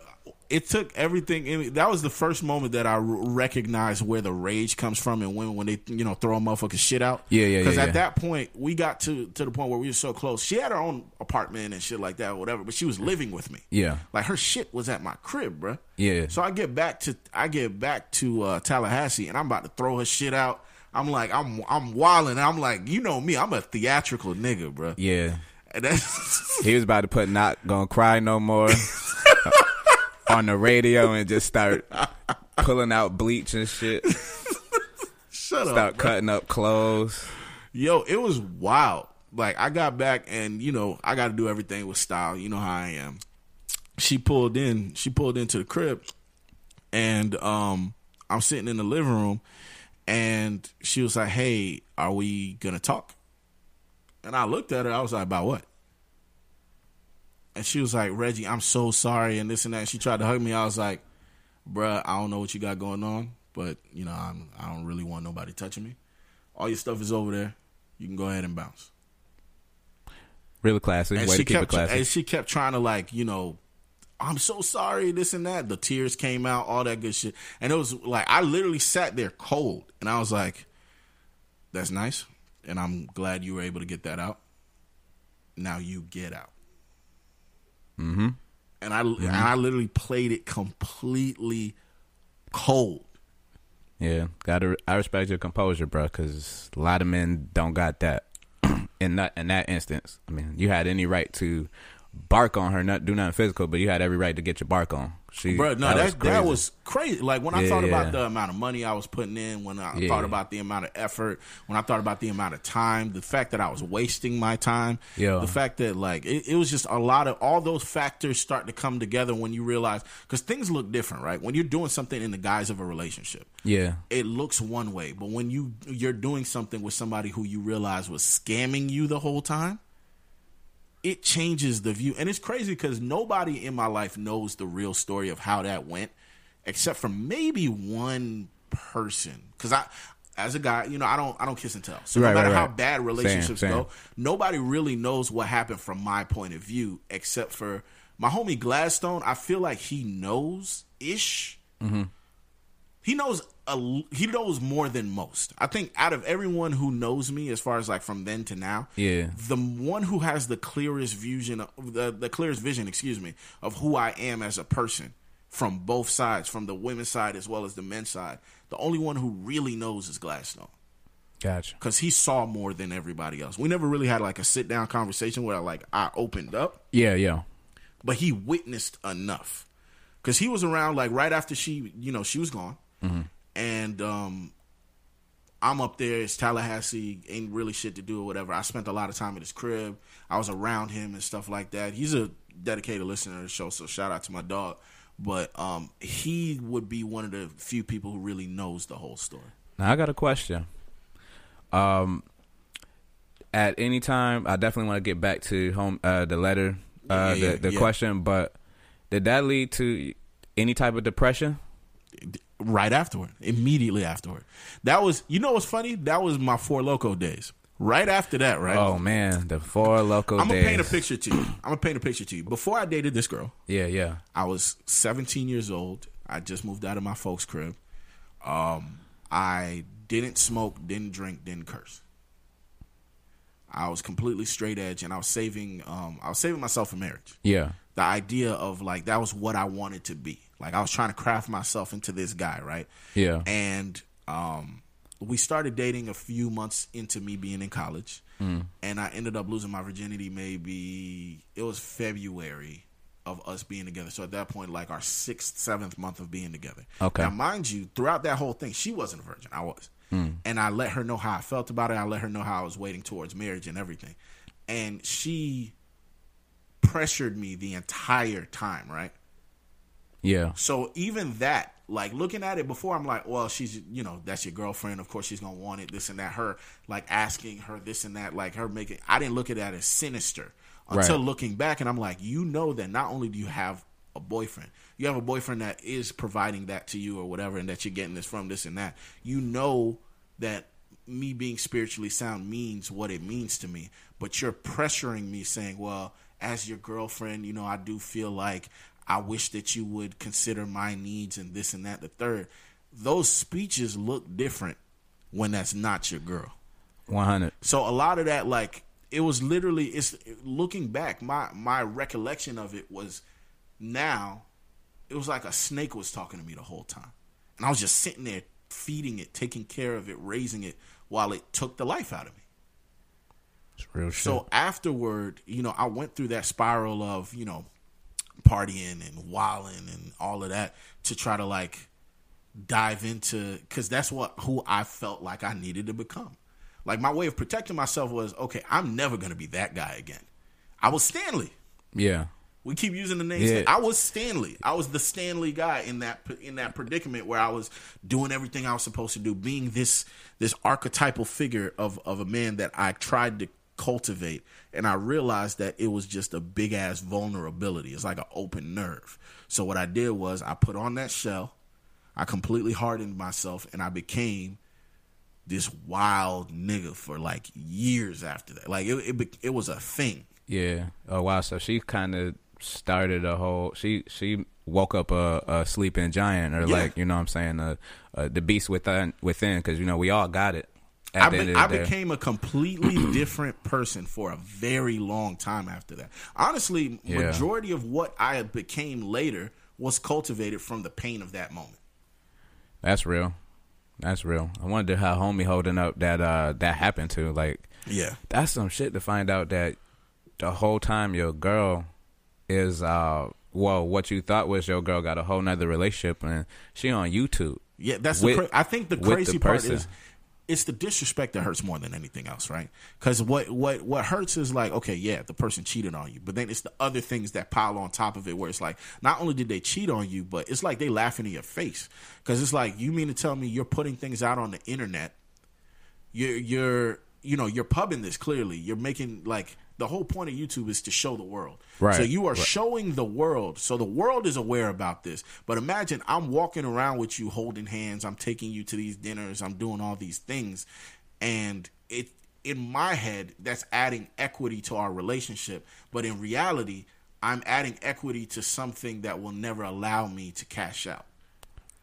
It took everything. In, that was the first moment that I r- recognized where the rage comes from in women when they you know throw a motherfucking shit out. Yeah, yeah, Because yeah, at yeah. that point we got to to the point where we were so close. She had her own apartment and shit like that, or whatever. But she was living with me. Yeah. like her shit was at my crib, bruh. Yeah. So I get back to I get back to uh, Tallahassee and I'm about to throw her shit out. I'm like I'm I'm wilding. I'm like you know me. I'm a theatrical nigga, bruh. Yeah. He was about to put "Not Gonna Cry No More" on the radio and just start pulling out bleach and shit. shut up. Start bruh. cutting up clothes. Yo, it was wild. Like I got back and you know, I got to do everything with style. You know how I am. She pulled in, she pulled into the crib and um I'm sitting in the living room and she was like, "Hey, are we going to talk?" And I looked at her. I was like, "About what?" And she was like, "Reggie, I'm so sorry and this and that." And she tried to hug me. I was like, "Bruh, I don't know what you got going on, but you know, I'm I don't really want nobody touching me. All your stuff is over there. You can go ahead and bounce." Really classy. and Way she to keep it kept classy. and she kept trying to like you know i'm so sorry this and that the tears came out all that good shit and it was like i literally sat there cold and i was like that's nice and i'm glad you were able to get that out now you get out mm-hmm. and i and i literally played it completely cold Yeah, gotta. I respect your composure, bro, because a lot of men don't got that. in that in that instance, I mean, you had any right to bark on her, not do nothing physical, but you had every right to get your bark on. She, Bro, no, that that crazy. was crazy. Like when I thought yeah. about the amount of money I was putting in, when I Yeah. thought about the amount of effort, when I thought about the amount of time, the fact that I was wasting my time, Yeah. the fact that like it, it was just a lot of all those factors start to come together when you realize because things look different, right? When you're doing something in the guise of a relationship, yeah, it looks one way, but when you you're doing something with somebody who you realize was scamming you the whole time, it changes the view. And it's crazy because nobody in my life knows the real story of how that went, except for maybe one person. Because I, as a guy, you know, I don't I don't kiss and tell. So Right, no matter right, how right. bad relationships Same, same. go, nobody really knows what happened from my point of view, except for my homie Gladstone. I feel like he knows ish mm-hmm. He knows a, he knows more than most. I think out of everyone who knows me, as far as like from then to now, Yeah. the one who has the clearest vision, the the clearest vision, excuse me, of who I am as a person from both sides, from the women's side as well as the men's side. The only one who really knows is Gladstone gotcha. because he saw more than everybody else. We never really had like a sit down conversation where like I opened up Yeah, yeah, but he witnessed enough because he was around like right after she you know she was gone and um i'm up there it's tallahassee ain't really shit to do or whatever i spent a lot of time at his crib i was around him and stuff like that he's a dedicated listener to the show so shout out to my dog but um he would be one of the few people who really knows the whole story Now I got a question. Um, at any time, I definitely want to get back to home uh, the letter, uh, Yeah, yeah, the the yeah. question. But did that lead to any type of depression? Right afterward immediately afterward that was you know what's funny that was my Four Loko days right after that right Oh man, the Four Loko I'm gonna days. paint a picture to you. I'm gonna paint a picture to you. Before I dated this girl, Yeah, yeah. I was 17 years old. I just moved out of my folks' crib. Um, I didn't smoke, didn't drink, didn't curse. I was completely straight edge, and I was saving. Um, I was saving myself for marriage. Yeah. The idea of like that was what I wanted to be. Like I was trying to craft myself into this guy, right? Yeah. And um, we started dating a few months into me being in college, and I ended up losing my virginity. Maybe it was February of us being together. So at that point, like our sixth, seventh month of being together. Okay. Now, mind you, throughout that whole thing, she wasn't a virgin. I was, and I let her know how I felt about it. I let her know how I was waiting towards marriage and everything, and she pressured me the entire time. Right. Yeah. So even that, like looking at it before, I'm like, well, she's, you know, that's your girlfriend. Of course, she's gonna want it, this and that. Her like asking her this and that, like her making. I didn't look at that as sinister until Right. looking back, and I'm like, you know that not only do you have a boyfriend, you have a boyfriend that is providing that to you or whatever, and that you're getting this from this and that. You know that me being spiritually sound means what it means to me, but you're pressuring me saying, well, as your girlfriend, you know, I do feel like I wish that you would consider my needs and this and that, the third. Those speeches look different when that's not your girl. One hundred. So a lot of that, like, it was literally, it's looking back, my my recollection of it was now, it was like a snake was talking to me the whole time, and I was just sitting there feeding it, taking care of it, raising it, while it took the life out of me. It's real shit. So afterward, you know, I went through that spiral of, you know, partying and wilding and all of that to try to like dive into because that's what who I felt like I needed to become. Like my way of protecting myself was okay. I'm never gonna be that guy again. I was Stanley. yeah. We keep using the name. Yeah. I was Stanley. I was the Stanley guy in that in that predicament where I was doing everything I was supposed to do, being this this archetypal figure of of a man that I tried to cultivate, and I realized that it was just a big ass vulnerability. It's like an open nerve. So what I did was I put on that shell, I completely hardened myself, and I became this wild nigga for like years after that. Like it it, it was a thing. Yeah. Oh wow. So she kind of started a whole. She she woke up a, a sleeping giant, or Yeah. like you know what I'm saying, uh, uh, the beast within within, because you know we all got it. I, be- I became a completely different person for a very long time after that. Honestly, Yeah. majority of what I became later was cultivated from the pain of that moment. That's real. That's real. I wonder how homie holding up that uh that happened to. Like Yeah. that's some shit to find out that the whole time your girl is uh well what you thought was your girl got a whole nother relationship and she on YouTube. Yeah, that's With- the. Cra- I think the with the crazy part person. is it's the disrespect that hurts more than anything else, right? Because what what what hurts is like, okay, yeah, the person cheated on you, but then it's the other things that pile on top of it, where it's like, not only did they cheat on you, but it's like they laughing in your face. Because it's like, you mean to tell me you're putting things out on the internet? You're you're you know you're pubbing this clearly. You're making like the whole point of youtube is to show the world Right. so you are showing the world so the world is aware about this but imagine i'm walking around with you holding hands i'm taking you to these dinners i'm doing all these things and it in my head that's adding equity to our relationship but in reality i'm adding equity to something that will never allow me to cash out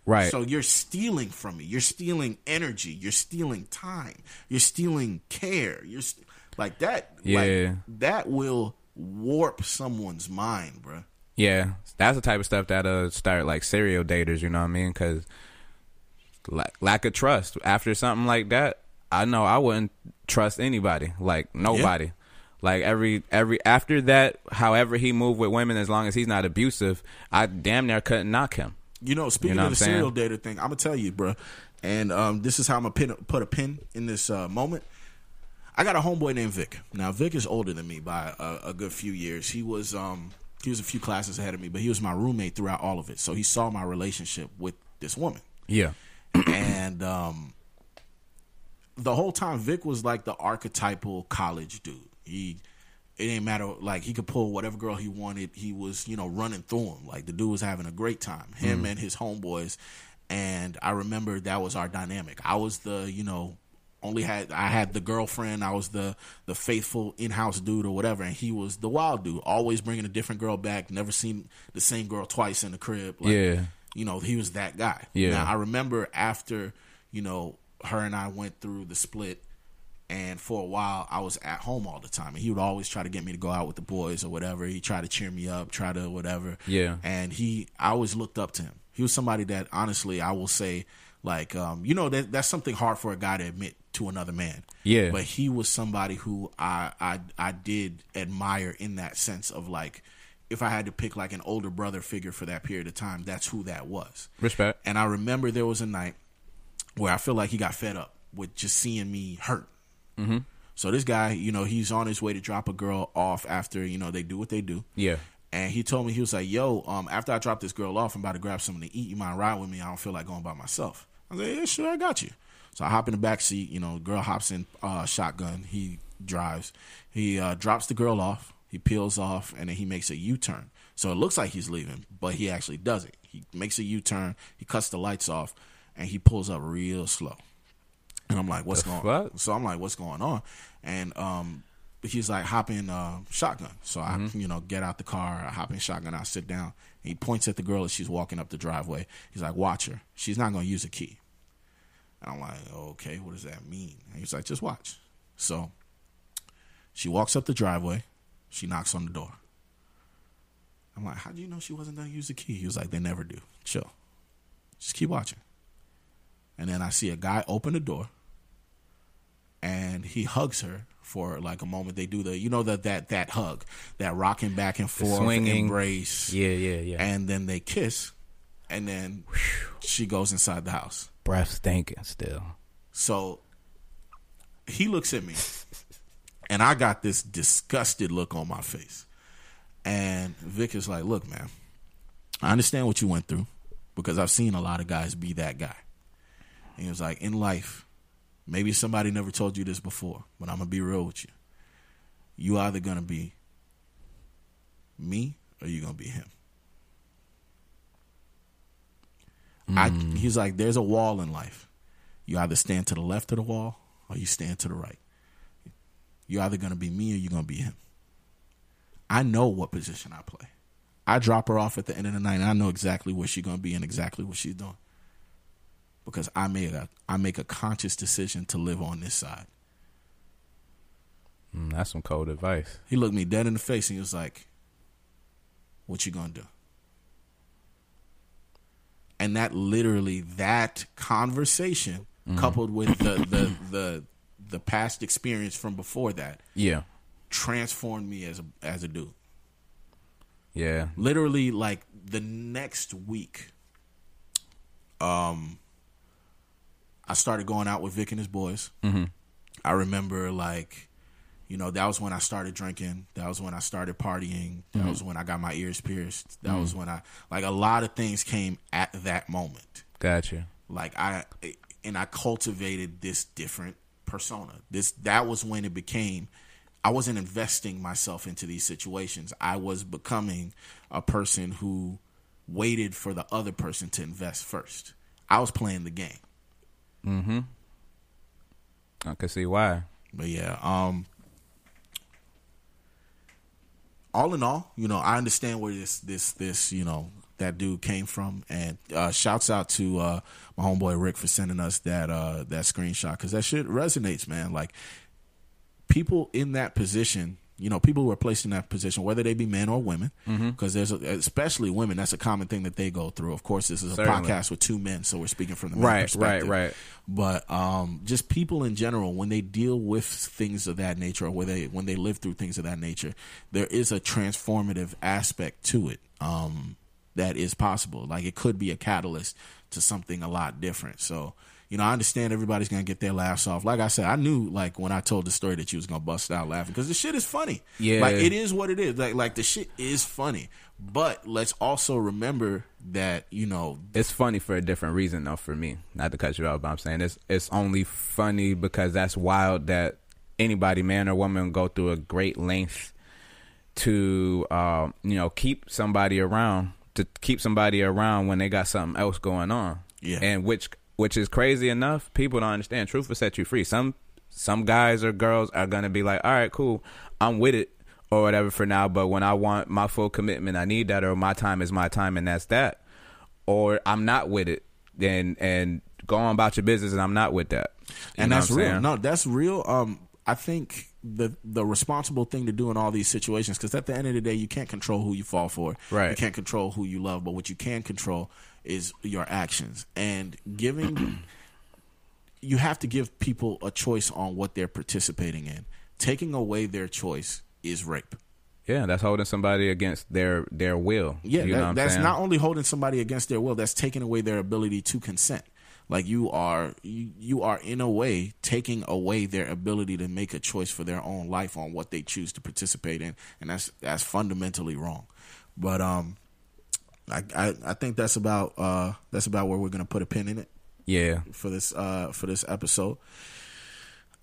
Right. so you're stealing from me. You're stealing energy. You're stealing time. You're stealing care. You're st- like that. Yeah. Like, that will warp someone's mind, bruh. Yeah, that's the type of stuff that uh start like serial daters. You know what I mean? Because la- lack of trust after something like that, I know I wouldn't trust anybody. Like nobody. Like every every after that, however he moved with women, as long as he's not abusive, I damn near couldn't knock him. You know, speaking know of the serial data thing, I'm gonna tell you, bruh. And um, this is how I'm gonna pin, put a pin in this uh, moment. I got a homeboy named Vic. Now Vic is older than me by a, a good few years. He was um, he was a few classes ahead of me, but he was my roommate throughout all of it. So he saw my relationship with this woman. Yeah. and um, the whole time Vic was like the archetypal college dude. He it didn't matter like he could pull whatever girl he wanted. He was you know running through them. Like the dude was having a great time. Him and his homeboys. And I remember that was our dynamic. I was the you know only had I had the girlfriend. I was the the faithful in house dude or whatever, and he was the wild dude. Always bringing a different girl back. Never seen the same girl twice in the crib. Like, Yeah. you know, he was that guy. Yeah. Now I remember after, you know, her and I went through the split and for a while I was at home all the time and he would always try to get me to go out with the boys or whatever. He tried to cheer me up, try to whatever. Yeah. And he I always looked up to him. He was somebody that honestly I will say like um, you know that that's something hard for a guy to admit to another man. Yeah. But he was somebody who I I I did admire in that sense of like if I had to pick like an older brother figure for that period of time, that's who that was. Respect. And I remember there was a night where I feel like he got fed up with just seeing me hurt. Mm-hmm. So this guy, you know, he's on his way to drop a girl off after you know they do what they do. Yeah. And he told me he was like, "Yo, um, after I drop this girl off, I'm about to grab something to eat. You mind ride with me? I don't feel like going by myself." I was like, "Yeah, sure, I got you." So I hop in the back seat. You know, girl hops in uh, shotgun. He drives. He uh, drops the girl off. He peels off, and then he makes a U turn. So it looks like he's leaving, but he actually doesn't. He makes a U turn. He cuts the lights off, and he pulls up real slow. And I'm like, "What's The going?" fuck? So I'm like, "What's going on?" And um, he's like, "Hop in uh, shotgun." So I, Mm-hmm. you know, get out the car. I hop in shotgun. I sit down. He points at the girl as she's walking up the driveway. He's like, "Watch her. She's not going to use a key." And I'm like, "Okay, what does that mean?" And he's like, "Just watch." So she walks up the driveway. She knocks on the door. I'm like, "How do you know she wasn't going to use the key?" He was like, "They never do. Chill. Just keep watching." And then I see a guy open the door and he hugs her for like a moment. They do the you know that that that hug, that rocking back and forth swinging. embrace. Yeah, yeah, yeah. And then they kiss, and then she goes inside the house. Breath stinking still. So he looks at me, and I got this disgusted look on my face. And Vic is like, "Look, man, I understand what you went through because I've seen a lot of guys be that guy." And he was like, "In life, maybe somebody never told you this before, but I'm gonna be real with you. You either gonna be me or you gonna be him." I, he's like, "There's a wall in life." You either stand to the left of the wall or you stand to the right. You're either going to be me or you're going to be him. I know what position I play. I drop her off at the end of the night and I know exactly where she's going to be and exactly what she's doing. Because I made a I make a conscious decision to live on this side. Mm, that's some cold advice. He looked me dead in the face and he was like, "What you going to do?" And that literally that conversation coupled with the the the the past experience from before that Yeah. transformed me as a as a dude. Yeah. literally like the next week um i started going out with vic and his boys mm-hmm. i remember like you know that was when i started drinking. That was when i started partying. That was when i got my ears pierced. That was when i like a lot of things came at that moment. Gotcha. like i and i cultivated this different persona. This that was when it became i wasn't investing myself into these situations. I was becoming a person who waited for the other person to invest first. I was playing the game. Mm-hmm. I can see why. but yeah um all in all you know i understand where this this this you know that dude came from. And uh shouts out to uh my homeboy rick for sending us that uh that screenshot because that shit resonates man. Like people in that position you know people who are placed in that position whether they be men or women because there's a, especially women that's a common thing that they go through. Of course this is a Certainly. podcast with two men so we're speaking from the Right, right, right. but um, just people in general when they deal with things of that nature or when they when they live through things of that nature there is a transformative aspect to it um, that is possible. Like it could be a catalyst to something a lot different. So you know i understand everybody's gonna get their laughs off like i said i knew like when i told the story that you was gonna bust out laughing because the shit is funny Yeah. like it is what it is like like the shit is funny but let's also remember that you know It's funny for a different reason though for me. Not to cut you off, but I'm saying it's it's only funny because that's wild that anybody, man or woman, go through a great length to um, you know, keep somebody around to keep somebody around when they got something else going on. Yeah. And which which is crazy enough, people don't understand. Truth will set you free. Some some guys or girls are gonna be like, All right, cool, I'm with it or whatever for now, but when I want my full commitment, I need that or my time is my time and that's that. Or I'm not with it and and go on about your business and I'm not with that. You and that's real. saying? No, that's real. Um, I think the the responsible thing to do in all these situations, because at the end of the day, you can't control who you fall for. Right. You can't control who you love, but what you can control is your actions and giving. you have to give people a choice on what they're participating in. Taking away their choice is rape. Yeah, that's holding somebody against their their will. Yeah, you know that's saying? not only holding somebody against their will, that's taking away their ability to consent. Like you are, you, you are in a way taking away their ability to make a choice for their own life on what they choose to participate in, and that's that's fundamentally wrong. But um, I I, I think that's about uh that's about where we're gonna put a pin in it yeah. for this uh for this episode.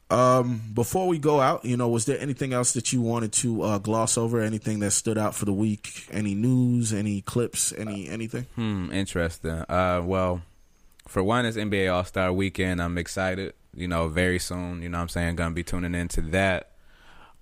Um, before we go out, you know, was there anything else that you wanted to uh, gloss over? Anything that stood out for the week? Any news? Any clips? Any anything? Hmm, interesting. Uh, well, for one, it's NBA All Star Weekend. I'm excited. You know, very soon. You know, what I'm saying, gonna be tuning into that.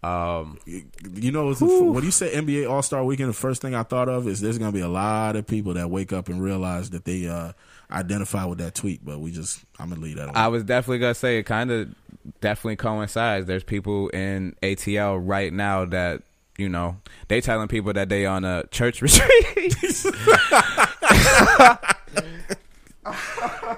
Um, You know, when you say NBA All Star Weekend, the first thing I thought of is there's gonna be a lot of people that wake up and realize that they uh, identify with that tweet. But we just, I'm gonna leave that. Alone. I was definitely gonna say it kind of definitely coincides. There's people in ATL right now that you know they telling people that they on a church retreat.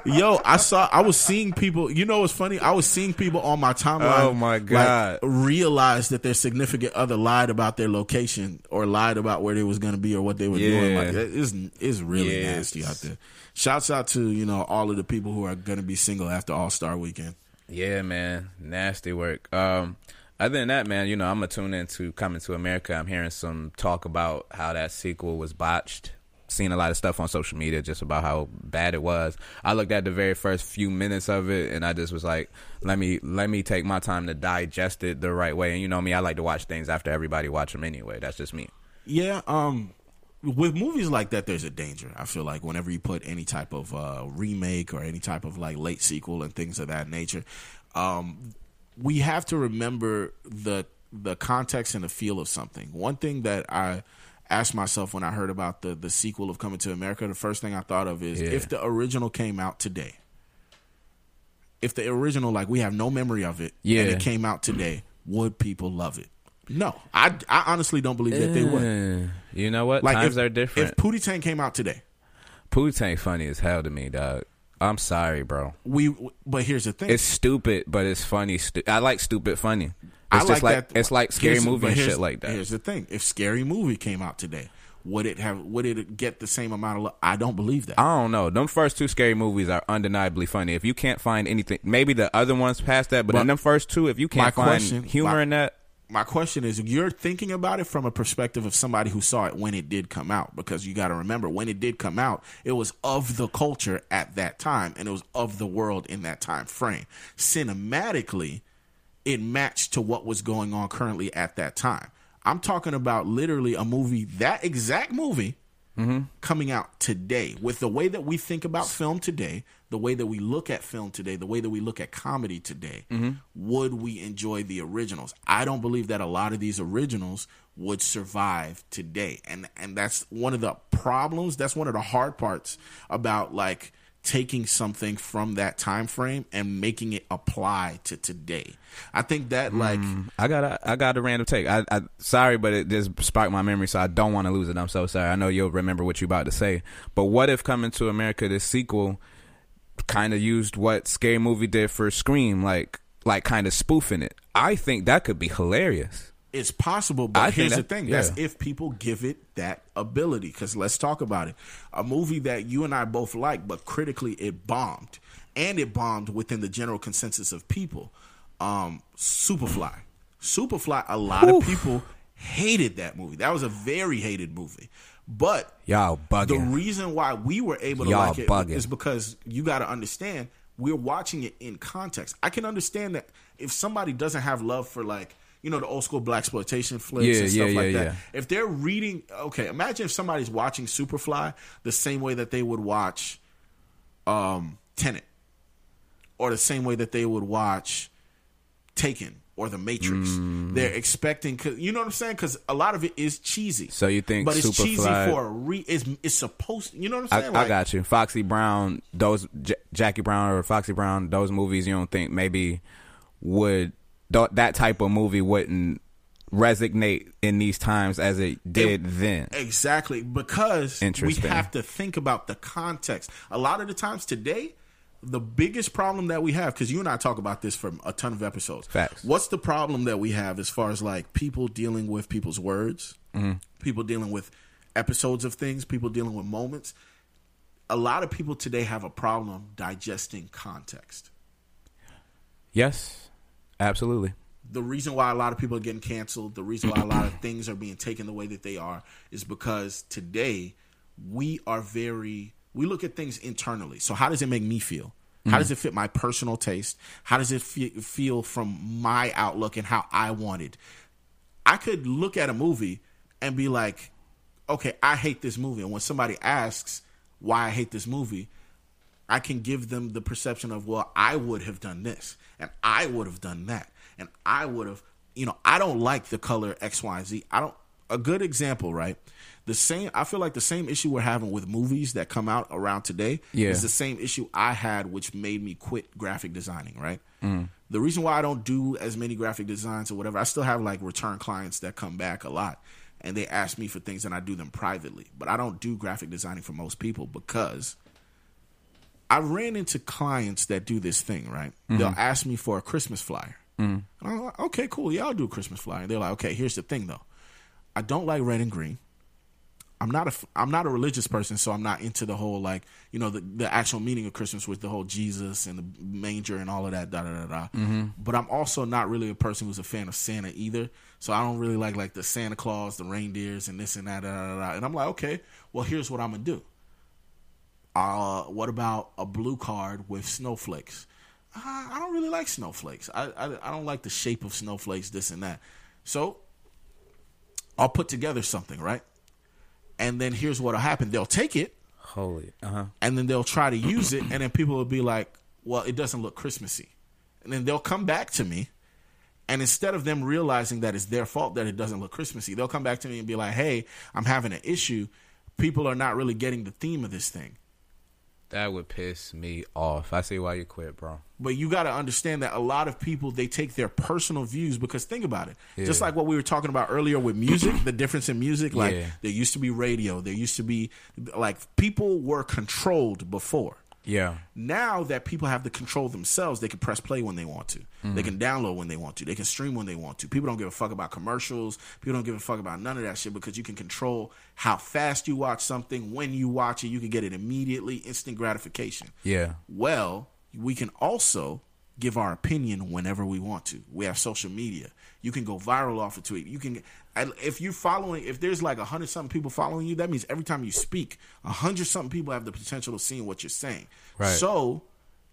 Yo, I saw. I was seeing people. You know, what's funny? I was seeing people on my timeline. Oh, my like, God. realize that their significant other lied about their location or lied about where they was going to be or what they were doing. Yeah. Like it is is really Yeah, nasty out there. Shouts out to you know all of the people who are going to be single after All Star Weekend. Yeah, man, nasty work. Um, other than that, man, you know, I'm gonna tune into Coming to America. I'm hearing some talk about how that sequel was botched. Seen a lot of stuff on social media just about how bad it was. I looked at the very first few minutes of it, and I just was like, "Let me let me take my time to digest it the right way." And you know me, I like to watch things after everybody watch them anyway. That's just me. Yeah, um with movies like that there's a danger. I feel like whenever you put any type of uh remake or any type of like late sequel and things of that nature, um we have to remember the the context and the feel of something. One thing that I asked myself when I heard about the the sequel of Coming to America, the first thing I thought of is Yeah. if the original came out today. If the original like we have no memory of it and Yeah. it came out today, would people love it? No. I I honestly don't believe that they would. You know what? Like Times if, are different. If Pootie Tang came out today, Pootie Tang funny as hell to me, dog. I'm sorry, bro. we. But here's the thing: It's stupid, but it's funny. Stu- I like stupid funny. It's I just like that. it's like scary movie and shit like that. Here's the thing: if Scary Movie came out today, would it have would it get the same amount of love? I don't believe that. I don't know. Them first two scary movies are undeniably funny. If you can't find anything, maybe the other ones past that, but, But in them first two, if you can't find question- humor my- in that, my question is you're thinking about it from a perspective of somebody who saw it when it did come out because you got to remember when it did come out it was of the culture at that time and it was of the world in that time frame cinematically it matched to what was going on currently at that time i'm talking about literally a movie that exact movie mm-hmm. coming out today with the way that we think about film today, the way that we look at film today, the way that we look at comedy today, mm-hmm. would we enjoy the originals? I don't believe that a lot of these originals would survive today. And and that's one of the problems, that's one of the hard parts about like taking something from that time frame and making it apply to today. I think that mm, like I got a I got a random take. I, I sorry, but it just sparked my memory, so I don't want to lose it. I'm so sorry. I know you'll remember what you're about to say. But what if Coming to America, this sequel, kind of used what Scary Movie did for Scream, like like kind of spoofing it? I think that could be hilarious. It's possible, but I here's the that- thing: yeah. that's if people give it that ability. Because let's talk about it. A movie that you and I both like, but critically it bombed, and it bombed within the general consensus of people. Um, Superfly, Superfly. A lot of people hated that movie. That was a very hated movie. But Y'all the reason why we were able to Y'all like it bugging. is because you got to understand we're watching it in context. I can understand that if somebody doesn't have love for like you know the old school blaxploitation flicks Yeah, and stuff yeah, like yeah, that. If they're reading, okay, imagine if somebody's watching Superfly the same way that they would watch um Tenet, or the same way that they would watch Taken or The Matrix. Mm. They're expecting, cause, you know what I'm saying? Because a lot of it is cheesy. So you think but it's cheesy for a re. It's, it's supposed. You know what I'm I, saying? I got you. Foxy Brown, those J- Jackie Brown or Foxy Brown, those movies. You don't think maybe would th- that type of movie wouldn't resonate in these times as it did then? Exactly, because we have to think about the context. A lot of the times today, the biggest problem that we have, because you and I talk about this for a ton of episodes. Facts. What's the problem that we have as far as like people dealing with people's words, Mm-hmm. people dealing with episodes of things, people dealing with moments? A lot of people today have a problem digesting context. Yes, absolutely. the reason why a lot of people are getting canceled, the reason why a lot of things are being taken the way that they are, is because today we are very we look at things internally. So how does it make me feel? How mm-hmm. does it fit my personal taste? How does it fe- feel from my outlook and how I want it? I could look at a movie and be like, okay, I hate this movie. And when somebody asks why I hate this movie, I can give them the perception of, well, I would have done this and I would have done that. And I would have, you know, I don't like the color X, Y, and Z. I don't, a good example, right? The same, I feel like the same issue we're having with movies that come out around today Yeah. is the same issue I had, which made me quit graphic designing, right? Mm. The reason why I don't do as many graphic designs or whatever, I still have like return clients that come back a lot and they ask me for things and I do them privately. But I don't do graphic designing for most people because I ran into clients that do this thing, right? Mm-hmm. They'll ask me for a Christmas flyer. Mm. And I'm like, okay, cool. Yeah, I'll do a Christmas flyer. They're like, okay, here's the thing though. I don't like red and green. I'm not a I'm not a religious person, so I'm not into the whole like you know the the actual meaning of Christmas with the whole Jesus and the manger and all of that da da da da. Mm-hmm. But I'm also not really a person who's a fan of Santa either. So I don't really like like the Santa Claus, the reindeers, and this and that da da da. da. And I'm like, okay, well here's what I'm gonna do. Uh, what about a blue card with snowflakes? Uh, I don't really like snowflakes. I, I I don't like the shape of snowflakes, this and that. So I'll put together something, right? And then here's what'll happen. They'll take it Holy, uh huh. and then they'll try to use it, and then people will be like, "Well, it doesn't look Christmassy," and then they'll come back to me, and instead of them realizing that it's their fault that it doesn't look Christmassy, they'll come back to me and be like, "Hey, I'm having an issue. People are not really getting the theme of this thing." That would piss me off. I see why you quit, bro. But you got to understand that a lot of people they take their personal views because think about it. Just like what we were talking about earlier with music, the difference in music. Like Yeah. there used to be radio, there used to be like people were controlled before. Yeah. Now that people have the control themselves, they can press play when they want to. They can download when they want to. They can stream when they want to. People don't give a fuck about commercials. People don't give a fuck about none of that shit because you can control how fast you watch something, when you watch it. You can get it immediately, instant gratification. Yeah. Well, we can also give our opinion whenever we want to. We have social media. You can go viral off a tweet. You can, if you're following, if there's like a hundred something people following you, that means every time you speak, a hundred something people have the potential of seeing what you're saying. Right. So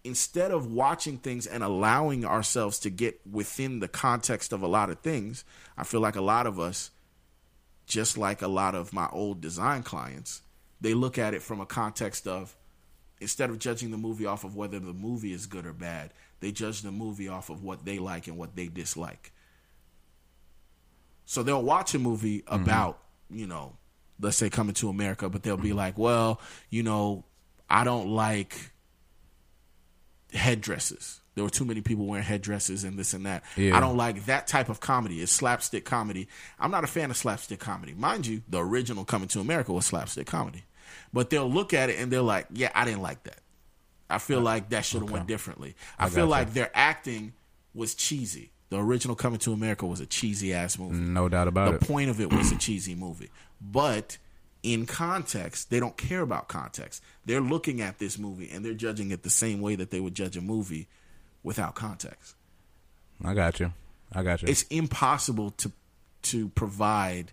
instead of watching things and allowing ourselves to get within the context of a lot of things, I feel like a lot of us, just like a lot of my old design clients, they look at it from a context of instead of judging the movie off of whether the movie is good or bad, they judge the movie off of what they like and what they dislike. So they'll watch a movie mm-hmm. about, you know, let's say coming to America, but they'll be mm-hmm. like, well, you know, I don't like headdresses. There were too many people wearing headdresses and this and that. Yeah. I don't like that type of comedy. It's slapstick comedy. I'm not a fan of slapstick comedy. Mind you, the original Coming to America was slapstick comedy. But they'll look at it and they're like, yeah, I didn't like that. I feel uh, like that should have went differently. I, feel gotcha. like their acting was cheesy. The original Coming to America was a cheesy ass movie. No doubt about the it. The point of it was a cheesy movie. But in context, they don't care about context. They're looking at this movie and they're judging it the same way that they would judge a movie without context. I got you. I got you. It's impossible to to provide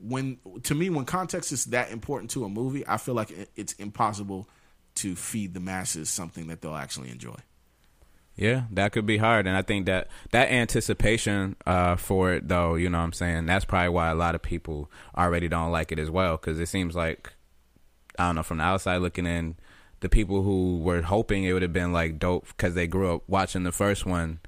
when to me when context is that important to a movie, I feel like it's impossible to feed the masses something that they'll actually enjoy. Yeah, that could be hard, and I think that that anticipation uh, for it, though, you know, what I'm saying that's probably why a lot of people already don't like it as well, because it seems like I don't know from the outside looking in, the people who were hoping it would have been like dope because they grew up watching the first one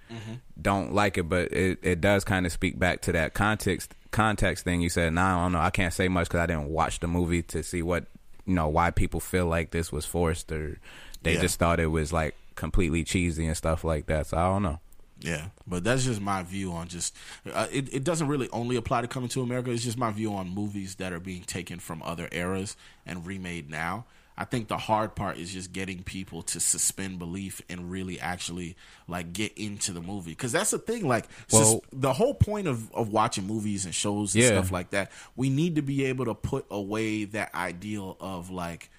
don't like it, but it, it does kind of speak back to that context context thing you said. Nah, I don't know, I can't say much because I didn't watch the movie to see what you know why people feel like this was forced or they Yeah. just thought it was like completely cheesy and stuff like that. So I don't know. Yeah, but that's just my view on just. Uh, it it doesn't really only apply to Coming to America. It's just my view on movies that are being taken from other eras and remade now. I think the hard part is just getting people to suspend belief and really actually like get into the movie because that's the thing. Like, sus- the whole point of of watching movies and shows and Yeah. stuff like that, we need to be able to put away that ideal of like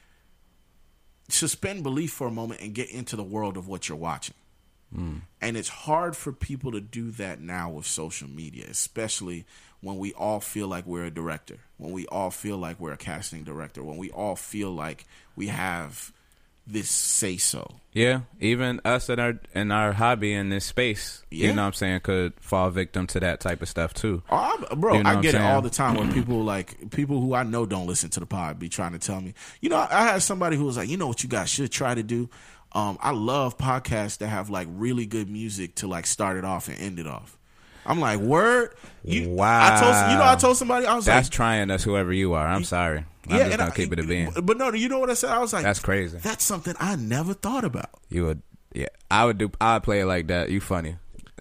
suspend belief for a moment and get into the world of what you're watching. And it's hard for people to do that now with social media, especially when we all feel like we're a director, when we all feel like we're a casting director, when we all feel like we have this say so. Yeah, even us in our in our hobby in this space, Yeah. you know what I'm saying, could fall victim to that type of stuff too. Oh, bro, You know I get it all the time when people like people who I know don't listen to the pod be trying to tell me. You know, I had somebody who was like, you know what you guys should try to do. Um, I love podcasts that have like really good music to like start it off and end it off. I'm like, word. You, I told you know I told somebody I was like That's like, trying us, whoever you are. I'm sorry. I'm yeah, just and gonna I- keep it a being. But no, you know what I said? I was like, That's crazy. That's something I never thought about. You would, yeah. I would do. I'd play it like that. You funny.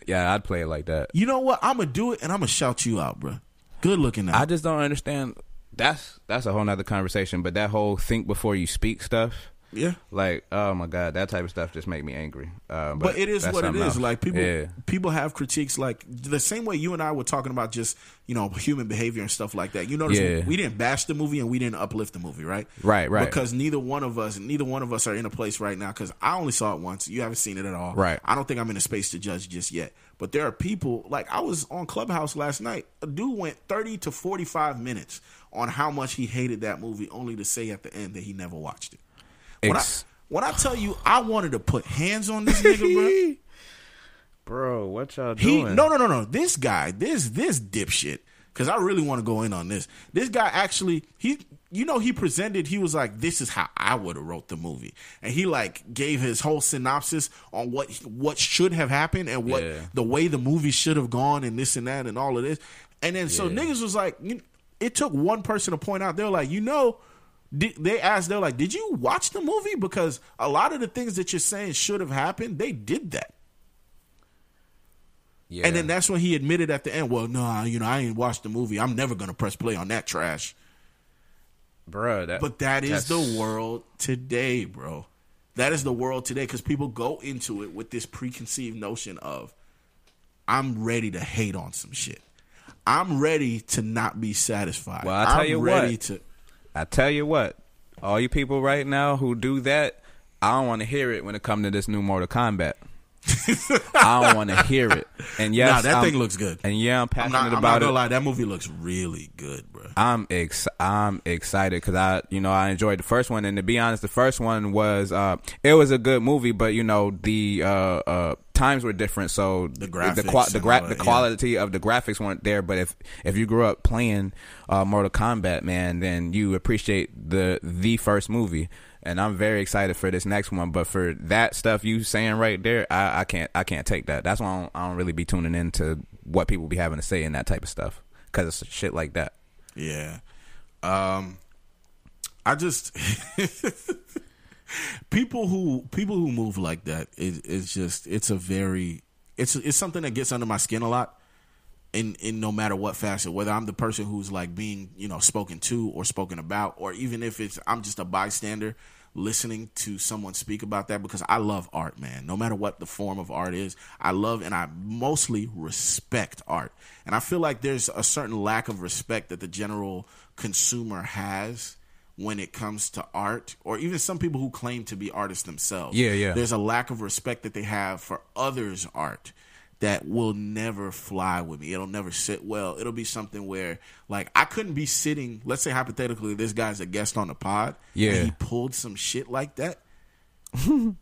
Yeah, I'd play it like that. You know what? I'm gonna do it, and I'm gonna shout you out, bro. Good looking out. I just don't understand. That's that's a whole nother conversation. But that whole think before you speak stuff. Yeah. Like, oh my god, that type of stuff just make me angry. Uh, But, it is what it is. else. Like people, Yeah. people have critiques. Like the same way you and I were talking about just you know human behavior and stuff like that. You notice Yeah. we didn't bash the movie and we didn't uplift the movie, right? Right, right. Because neither one of us, neither one of us are in a place right now. Because I only saw it once. You haven't seen it at all. Right. I don't think I'm in a space to judge just yet. But there are people like I was on Clubhouse last night. A dude went 30 to 45 minutes on how much he hated that movie, only to say at the end that he never watched it. When Ex- I when I tell you I wanted to put hands on this nigga, bro. Bro, what y'all He doing? no no no no. This guy, this this dipshit. Because I really want to go in on this. This guy actually, he, you know, he presented. He was like, "This is how I would have wrote the movie," and he like gave his whole synopsis on what what should have happened and what Yeah. the way the movie should have gone and this and that and all of this. And then so Yeah. niggas was like, it took one person to point out. They're like, you know, they asked, they're like, did you watch the movie? Because a lot of the things that you're saying should have happened, they did that. Yeah. And then that's when he admitted at the end, well, no, you know, I ain't watched the movie. I'm never gonna press play on that trash. bruh. That, But that is that's- the world today, bro. That is the world today because people go into it with this preconceived notion of, I'm ready to hate on some shit. I'm ready to not be satisfied. Well, I tell I'm you ready what. to. I tell you what, all you people right now who do that, I don't want to hear it when it comes to this new Mortal Kombat. I don't want to hear it. And yeah, nah, that I'm- thing looks good. And yeah, I'm I'm passionate not, I'm not about gonna it. lie, that movie looks really good, bro. I'm ex- I'm excited because I you know I enjoyed the first one and to be honest the first one was uh it was a good movie but you know the uh uh times were different so The the graphics qua- the, gra- the that, yeah. quality of the graphics weren't there but if if you grew up playing uh Mortal Kombat man then you appreciate the the first movie and I'm very excited for this next one but for that stuff you saying right there I, I can't I can't take that. That's why I don't, I don't really be tuning into what people be having to say in that type of stuff because it's shit like that. Yeah. Um I just people who people who move like that is is just it's a very it's it's something that gets under my skin a lot in in no matter what facet whether I'm the person who's like being, you know, spoken to or spoken about or even if it's I'm just a bystander listening to someone speak about that because I love art, man. No matter what the form of art is, I love and I mostly respect art. And I feel like there's a certain lack of respect that the general consumer has when it comes to art or even some people who claim to be artists themselves. Yeah, yeah. There's a lack of respect that they have for others' art that will never fly with me. It'll never sit well. It'll be something where, like, I couldn't be sitting. Let's say hypothetically, this guy's a guest on the pod. Yeah. and he pulled some shit like that.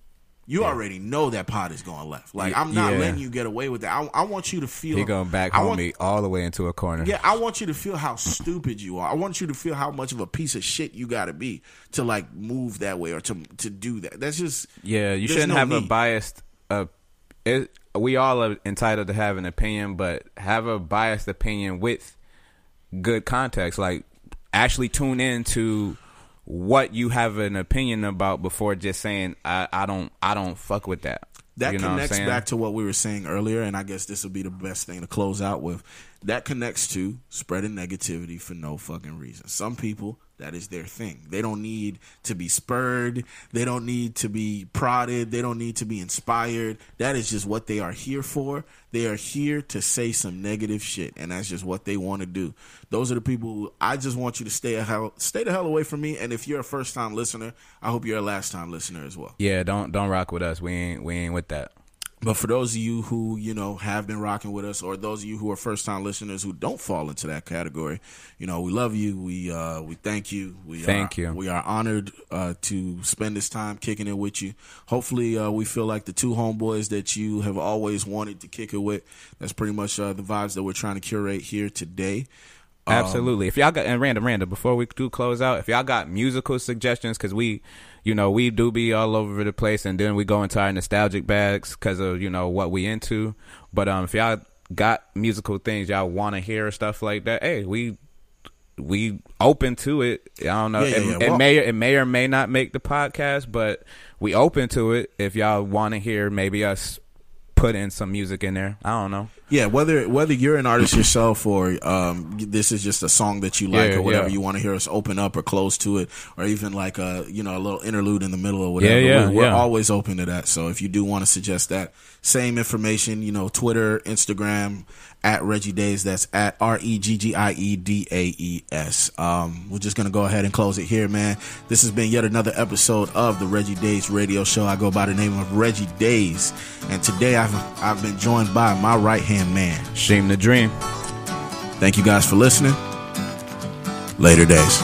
You already know that pod is going left. Like I'm not Yeah. letting you get away with that. I, I want you to feel. He going back home me all the way into a corner. yeah, I want you to feel how stupid you are. I want you to feel how much of a piece of shit you got to be to like move that way or to to do that. That's just Yeah, you shouldn't no have a need. biased. Uh, it, we all are entitled to have an opinion, but have a biased opinion with good context. Like actually tune in to what you have an opinion about before just saying I, I don't I don't fuck with that. That You know connects back to what we were saying earlier, and I guess this will be the best thing to close out with. That connects to spreading negativity for no fucking reason. Some people, that is their thing. They don't need to be spurred. They don't need to be prodded. They don't need to be inspired. That is just what they are here for. They are here to say some negative shit, and that's just what they want to do. Those are the people who I just want you to stay a hell, stay the hell away from me. And if you're a first time listener, I hope you're a last time listener as well. Yeah, don't don't rock with us. We ain't we ain't with that. But for those of you who, you know, have been rocking with us or those of you who are first time listeners who don't fall into that category, you know, we love you. We uh we thank you. We Thank are, you. We are honored uh to spend this time kicking it with you. Hopefully uh we feel like the two homeboys that you have always wanted to kick it with. That's pretty much uh the vibes that we're trying to curate here today. Um, Absolutely. If y'all got and random, random. Before we do close out, if y'all got musical suggestions, because we, you know, we do be all over the place, and then we go into our nostalgic bags because of you know what we into. But um, if y'all got musical things y'all want to hear or stuff like that, hey, we we open to it. I don't know. Yeah, yeah, it, yeah. it Well- may it may or may not make the podcast, but we open to it. If y'all want to hear, maybe us put in some music in there. I don't know. Yeah, whether whether you're an artist yourself or um, this is just a song that you like Yeah, or whatever yeah. you want to hear us open up or close to it, or even like a you know a little interlude in the middle or whatever. Yeah, yeah, we're, we're yeah. always open to that. So if you do want to suggest that, same information, you know, Twitter, Instagram at Reggie Daes. That's at R E G G I E D A E S. Um, we're just gonna go ahead and close it here, man. This has been yet another episode of the Reggie Daes Radio Show. I go by the name of Reggie Daes, and today I've I've been joined by my right hand damn man. Shame the dream. Thank you guys for listening. Later days.